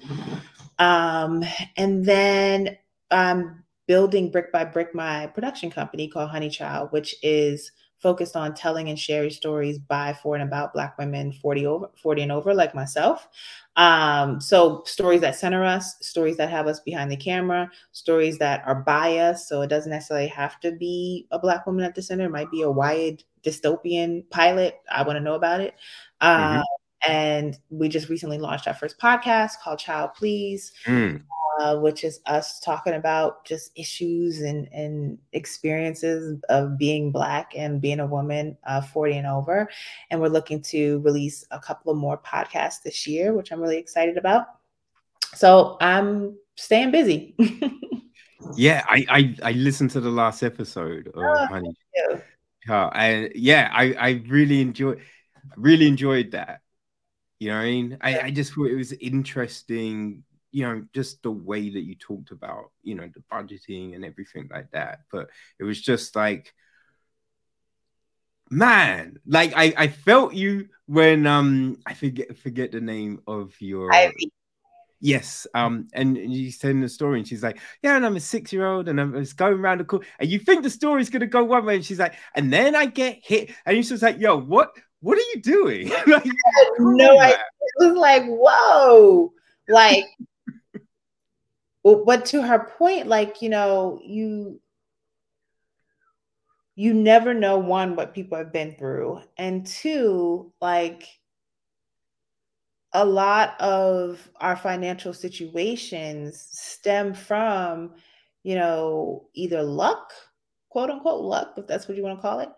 Um, and then I'm building brick by brick my production company called Honey Child, which is focused on telling and sharing stories by, for, and about Black women 40 over 40 and over, like myself. Um, so stories that center us, stories that have us behind the camera, stories that are by us. So it doesn't necessarily have to be a Black woman at the center. It might be a wide dystopian pilot. I want to know about it. mm-hmm. Uh, and we just recently launched our first podcast called Child Please. Mm. Uh, which is us talking about just issues and, and experiences of being Black and being a woman uh, 40 and over. And we're looking to release a couple of more podcasts this year, which I'm really excited about. So I'm staying busy. yeah, I, I, I listened to the last episode of oh, Honey. Yeah, and yeah, I I really enjoyed really enjoyed that. You know what I mean? I, I just thought it was interesting you know just the way that you talked about you know the budgeting and everything like that but it was just like man like i i felt you when um i forget forget the name of your Ivy. Yes. Um, and, you telling the story, and she's like, Yeah, and I'm a six-year-old, and I'm just going around the cool, and you think the story's gonna go one way, and she's like, and then I get hit, and you're just like, Yo, what what are you doing? like, no, I, it was like, whoa, like but to her point like you know you you never know one what people have been through and two like a lot of our financial situations stem from you know either luck quote unquote luck if that's what you want to call it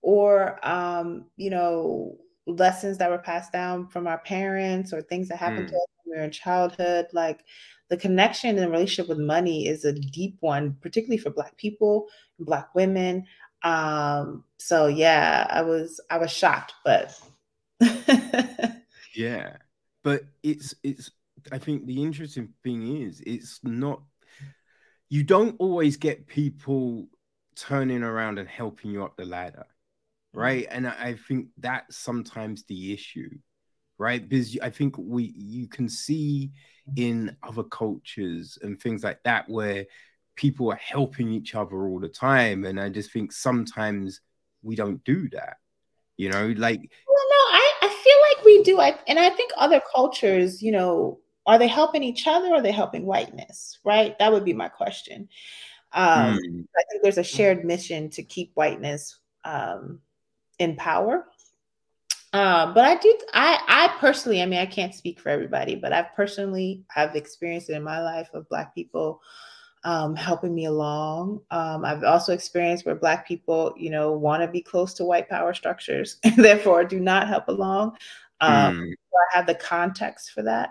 or um you know lessons that were passed down from our parents or things that happened mm. to us when we were in childhood like the connection and relationship with money is a deep one, particularly for Black people, Black women. Um, so yeah, I was I was shocked, but yeah, but it's it's. I think the interesting thing is it's not. You don't always get people turning around and helping you up the ladder, right? And I think that's sometimes the issue right? Because I think we you can see in other cultures and things like that where people are helping each other all the time, and I just think sometimes we don't do that. You know, like well, no, I, I feel like we do. I and I think other cultures, you know, are they helping each other or are they helping whiteness? Right? That would be my question. Um, mm. I think there's a shared mission to keep whiteness um, in power um, but I do, I, I personally, I mean, I can't speak for everybody, but I've personally have experienced it in my life of Black people um, helping me along. Um, I've also experienced where Black people, you know, want to be close to white power structures and therefore do not help along. Um, mm. so I have the context for that.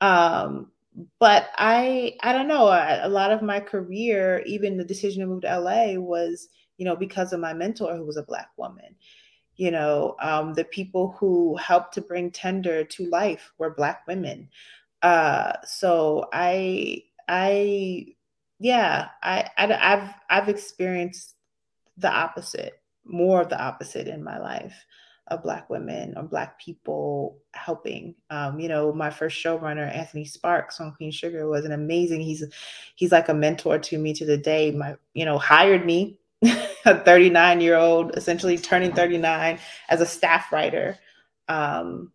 Um, but I, I don't know. A, a lot of my career, even the decision to move to LA, was, you know, because of my mentor who was a Black woman you know um, the people who helped to bring tender to life were black women. Uh, so i i yeah I, I i've i've experienced the opposite more of the opposite in my life of black women or black people helping. Um, you know my first showrunner anthony sparks on queen sugar was an amazing he's he's like a mentor to me to the day. My you know hired me a 39 year old, essentially turning 39 as a staff writer um,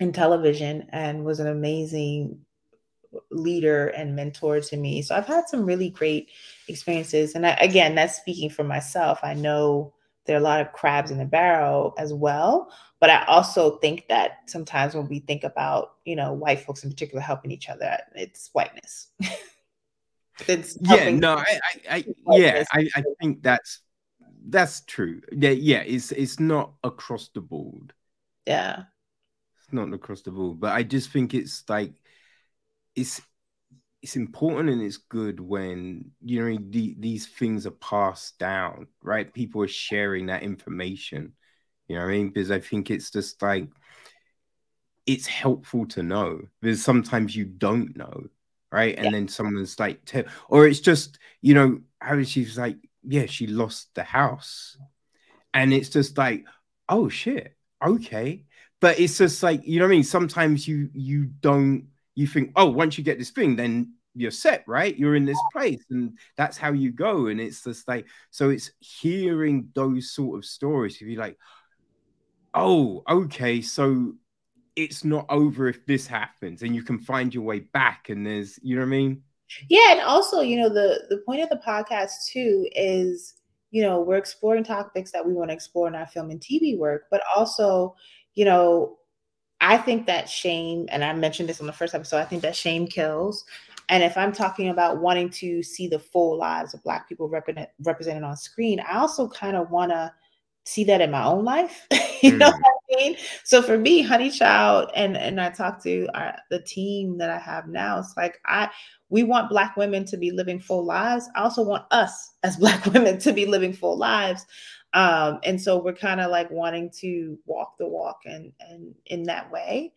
in television and was an amazing leader and mentor to me. So I've had some really great experiences. And I, again, that's speaking for myself. I know there are a lot of crabs in the barrel as well. But I also think that sometimes when we think about, you know, white folks in particular helping each other, it's whiteness. It's yeah, no, I, I, I yeah, I, I think that's that's true. Yeah, yeah, it's it's not across the board. Yeah, it's not across the board, but I just think it's like it's it's important and it's good when you know the, these things are passed down, right? People are sharing that information. You know I mean? Because I think it's just like it's helpful to know because sometimes you don't know right? And yeah. then someone's like, t- or it's just, you know, how she's like, yeah, she lost the house. And it's just like, oh shit, okay. But it's just like, you know what I mean? Sometimes you you don't you think, oh, once you get this thing, then you're set, right? You're in this place, and that's how you go. And it's just like, so it's hearing those sort of stories. If you're like, oh, okay, so it's not over if this happens and you can find your way back and there's you know what i mean? Yeah and also you know the the point of the podcast too is you know we're exploring topics that we want to explore in our film and tv work but also you know i think that shame and i mentioned this on the first episode i think that shame kills. And if I'm talking about wanting to see the full lives of Black people represent, represented on screen, I also kind of want to see that in my own life. you mm. know what I mean? So for me, Honey Child, and and I talk to our, the team that I have now. It's like I we want Black women to be living full lives. I also want us as Black women to be living full lives. Um, and so we're kind of like wanting to walk the walk and and in that way.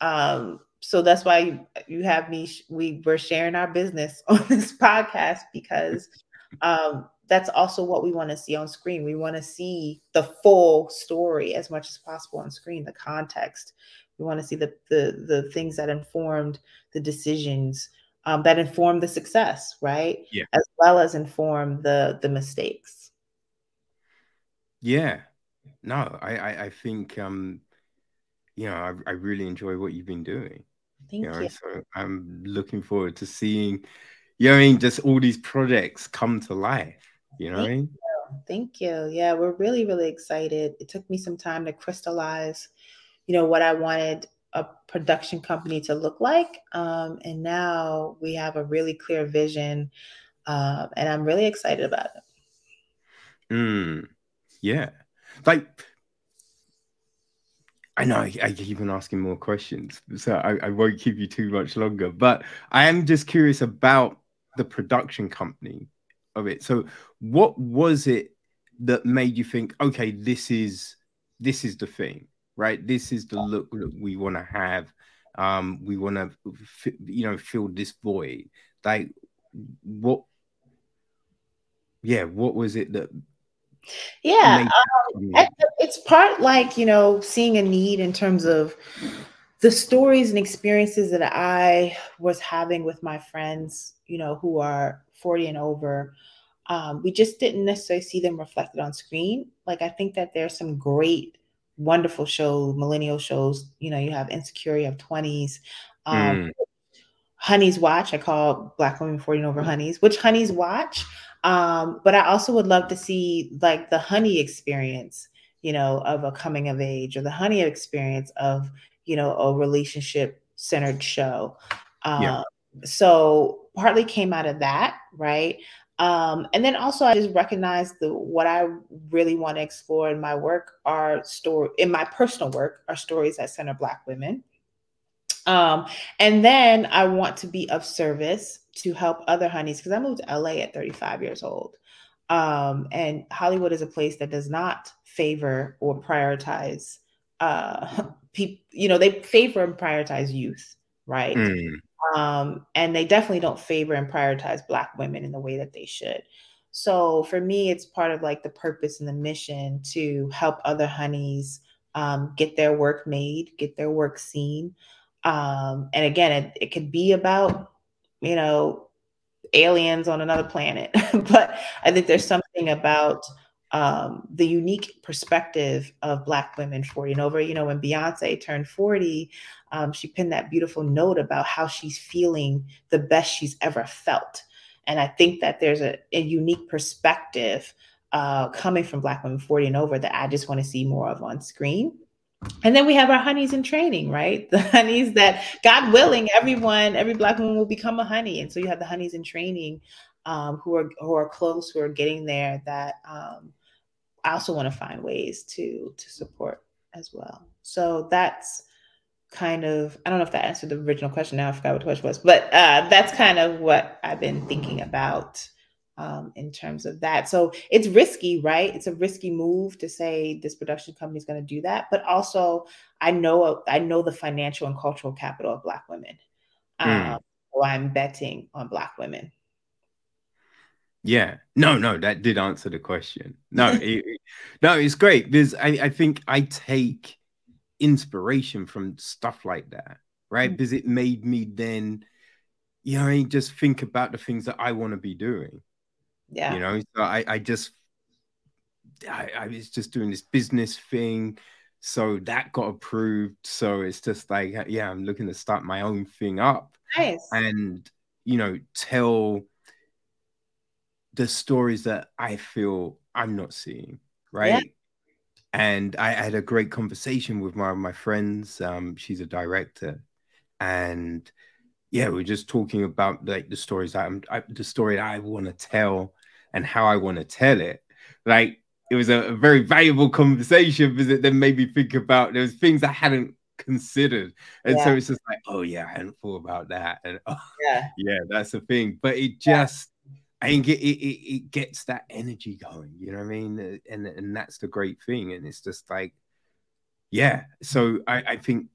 Um, so that's why you have me. We were sharing our business on this podcast because um, that's also what we want to see on screen. We want to see the full story as much as possible on screen, the context. We want to see the the the things that informed the decisions um, that inform the success, right? Yeah. As well as inform the the mistakes. Yeah. No, I I, I think um, you know I, I really enjoy what you've been doing. Thank you. Know, you. So I'm looking forward to seeing, you know, I mean, just all these projects come to life. You know Thank I mean? You. Thank you. Yeah, we're really, really excited. It took me some time to crystallize, you know, what I wanted a production company to look like. Um, and now we have a really clear vision. Uh, and I'm really excited about it. Mm, yeah. Like I know I, I, keep on asking more questions, so I, I, won't keep you too much longer. But I am just curious about the production company of it. So, what was it that made you think, okay, this is this is the thing, right? This is the look that we want to have. Um, we want to, you know, fill this void. Like, what? Yeah, what was it that yeah, um, it's part like you know seeing a need in terms of the stories and experiences that I was having with my friends, you know, who are 40 and over. Um, we just didn't necessarily see them reflected on screen. Like I think that there's some great, wonderful shows, millennial shows. You know, you have Insecure, you have 20s. Um, mm. Honey's Watch, I call Black Women 40 and Over Honeys, which Honey's Watch um, but I also would love to see like the honey experience, you know, of a coming of age or the honey experience of, you know, a relationship centered show. Um, yeah. So partly came out of that, right? Um, and then also I just recognize the what I really want to explore in my work are story in my personal work are stories that center Black women. Um, and then I want to be of service to help other honeys because I moved to LA at 35 years old. Um, and Hollywood is a place that does not favor or prioritize uh people, you know, they favor and prioritize youth, right? Mm. Um, and they definitely don't favor and prioritize black women in the way that they should. So for me, it's part of like the purpose and the mission to help other honeys um, get their work made, get their work seen. Um, and again, it, it could be about you know, aliens on another planet. but I think there's something about um, the unique perspective of Black women 40 and over. You know, when Beyonce turned 40, um, she penned that beautiful note about how she's feeling the best she's ever felt. And I think that there's a, a unique perspective uh, coming from Black women 40 and over that I just want to see more of on screen. And then we have our honeys in training, right? The honeys that, God willing, everyone, every black woman will become a honey. And so you have the honeys in training um, who are who are close, who are getting there. That um, I also want to find ways to to support as well. So that's kind of I don't know if that answered the original question. Now I forgot what the question was, but uh, that's kind of what I've been thinking about um, in terms of that. So it's risky, right? It's a risky move to say this production company is going to do that, but also I know I know the financial and cultural capital of Black women. Mm. Um, so I'm betting on Black women. Yeah, no, no, that did answer the question. No, it, no, it's great because I, I think I take inspiration from stuff like that, right? Mm. Because it made me then, you know, I just think about the things that I want to be doing yeah. You know, so I, I just, I, I was just doing this business thing. So that got approved. So it's just like, yeah, I'm looking to start my own thing up. Nice. And, you know, tell the stories that I feel I'm not seeing. Right. Yeah. And I had a great conversation with one of my friends. Um, she's a director. And yeah, we're just talking about like the stories that I'm, I, the story that I want to tell and how I want to tell it. Like it was a, a, very valuable conversation because it then made me think about there was things I hadn't considered, and yeah. so it's just like, oh yeah, I hadn't thought about that, and oh, yeah, yeah, that's the thing. But it just, I think it, it it gets that energy going. You know what I mean? And and that's the great thing. And it's just like, yeah. So I I think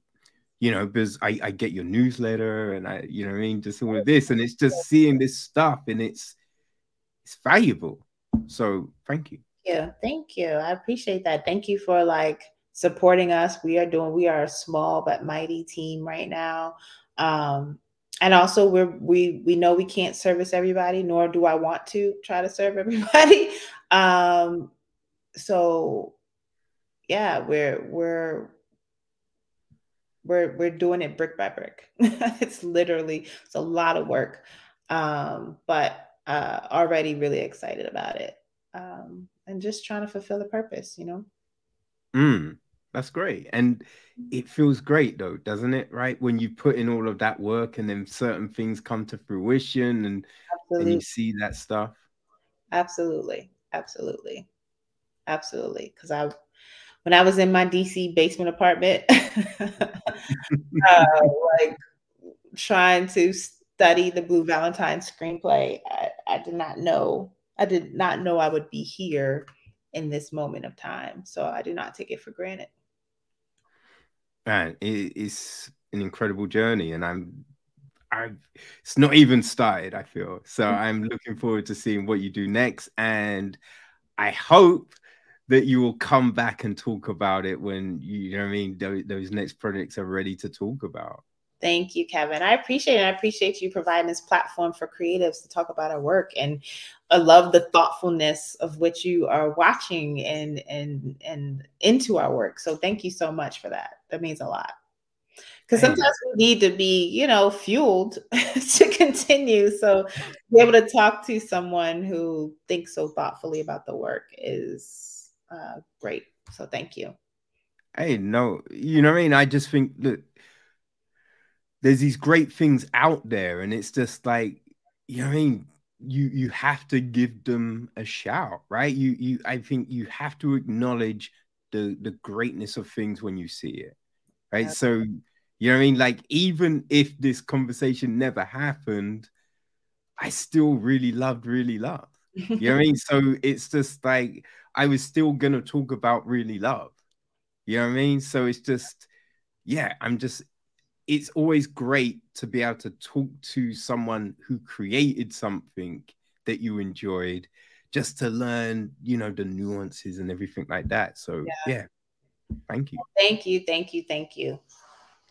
you know, because I, I get your newsletter and I, you know I mean, just all of this, and it's just seeing this stuff and it's it's valuable. So thank you. Yeah, thank you. I appreciate that. Thank you for like supporting us. We are doing, we are a small but mighty team right now. Um, and also we're we we know we can't service everybody, nor do I want to try to serve everybody. Um, so yeah, we're we're we're we're doing it brick by brick. it's literally it's a lot of work, um, but uh, already really excited about it, um, and just trying to fulfill the purpose. You know. Mm, that's great, and it feels great though, doesn't it? Right when you put in all of that work, and then certain things come to fruition, and and you see that stuff. Absolutely, absolutely, absolutely. Because I when I was in my DC basement apartment, uh, like trying to study the Blue Valentine screenplay, I, I did not know. I did not know I would be here in this moment of time. So I do not take it for granted. Man, it's an incredible journey, and I'm I've, it's not even started, I feel. So mm. I'm looking forward to seeing what you do next. And I hope that you will come back and talk about it when you, know what I mean those, those next projects are ready to talk about. Thank you, Kevin. I appreciate it. I appreciate you providing this platform for creatives to talk about our work. And I love the thoughtfulness of which you are watching and and and into our work. So thank you so much for that. That means a lot. Because sometimes we need to be, you know, fueled to continue. So be able to talk to someone who thinks so thoughtfully about the work is uh, great. So thank you. Hey, no, you know what I mean? I just think that there's these great things out there, and it's just like, you know what I mean? You you have to give them a shout, right? You you I think you have to acknowledge the the greatness of things when you see it. Right. So you know what I mean? Like, even if this conversation never happened, I still really loved, really love. You know what I mean? So it's just like I was still gonna talk about really love. You know what I mean? So it's just, yeah, I'm just it's always great to be able to talk to someone who created something that you enjoyed just to learn, you know, the nuances and everything like that. So yeah, yeah. thank you. Thank you, thank you, thank you.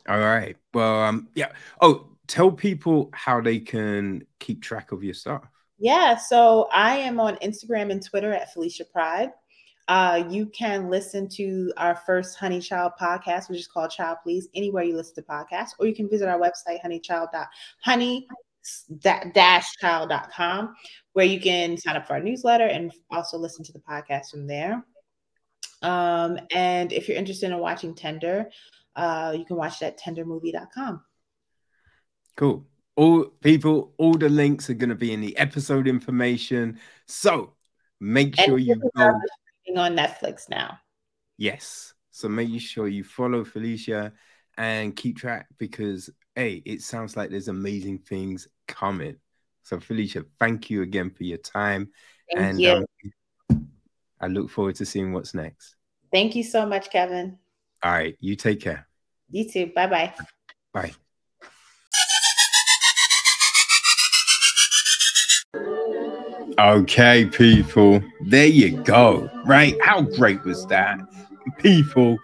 All right. Well, um, yeah. Oh, tell people how they can keep track of your stuff. Yeah, so I am on Instagram and Twitter at Felicia Pride. Uh, you can listen to our first Honey Child podcast, which is called Child Please, anywhere you listen to podcasts, or you can visit our website, honeychild. honey dash child.com, where you can sign up for our newsletter and also listen to the podcast from there. Um, and if you're interested in watching Tender, uh, you can watch it at tendermovie.com. Cool all people, all the links are going to be in the episode information. So make sure you go on Netflix now. Yes. So make sure you follow Felicia and keep track because hey, it sounds like there's amazing things coming. So Felicia, thank you again for your time. Thank and you. Um, I look forward to seeing what's next. Thank you so much, Kevin. All right. You take care. You too. Bye-bye. Bye. Okay, people, there you go. Right? How great was that? People,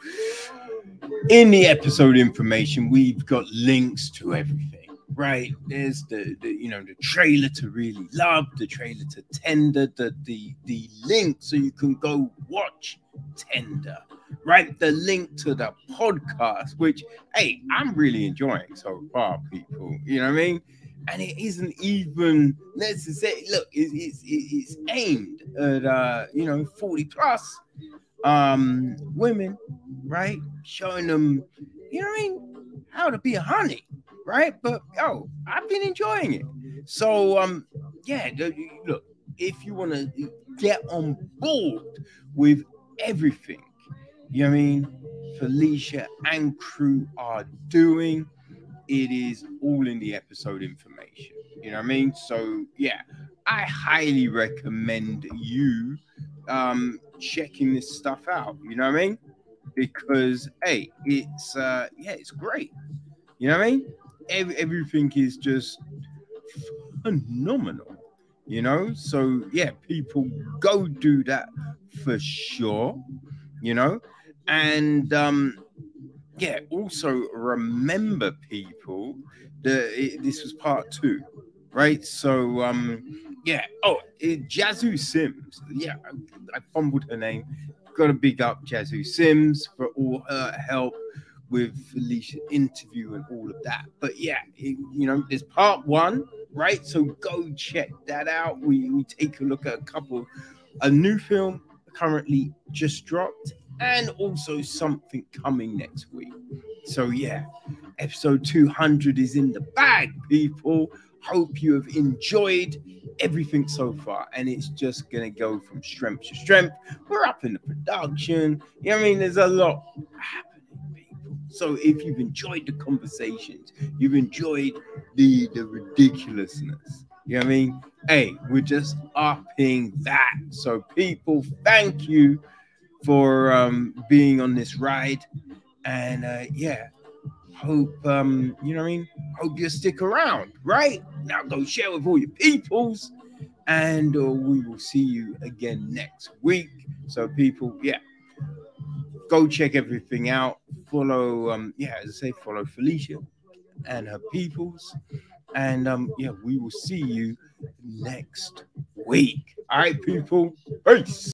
in the episode information, we've got links to everything. Right? There's the, the you know the trailer to really love, the trailer to tender, the the the link so you can go watch tender. Right? The link to the podcast, which hey, I'm really enjoying so far, people. You know what I mean? And it isn't even necessary. Look, it's, it's, it's aimed at uh, you know 40 plus um women, right? Showing them, you know, I mean, how to be a honey, right? But oh, I've been enjoying it. So um, yeah, look, if you want to get on board with everything, you know what I mean, Felicia and crew are doing, it is all in the episode information. You know what I mean? So yeah, I highly recommend you um checking this stuff out. You know what I mean? Because hey, it's uh yeah, it's great. You know what I mean? Every, everything is just phenomenal. You know, so yeah, people go do that for sure. You know, and um yeah, also remember people that it, this was part two, right? So um yeah, oh, it, Jazzu Sims, yeah, I, I fumbled her name. Got to big up Jazzu Sims for all her help with Felicia interview and all of that. But yeah, it, you know, there's part one, right? So go check that out. We, we take a look at a couple, a new film currently just dropped, and also something coming next week. So yeah, episode 200 is in the bag, people. Hope you have enjoyed everything so far, and it's just gonna go from strength to strength. We're up in the production. You know I mean? There's a lot happening, people. so if you've enjoyed the conversations, you've enjoyed the the ridiculousness. You know what I mean? Hey, we're just upping that. So people, thank you for um being on this ride. And uh yeah, hope um, you know what I mean? Hope you stick around, right? Now go share with all your peoples. And uh, we will see you again next week. So, people, yeah, go check everything out. Follow, um, yeah, as I say, follow Felicia and her peoples. And um, yeah, we will see you next week. All right, people. Peace.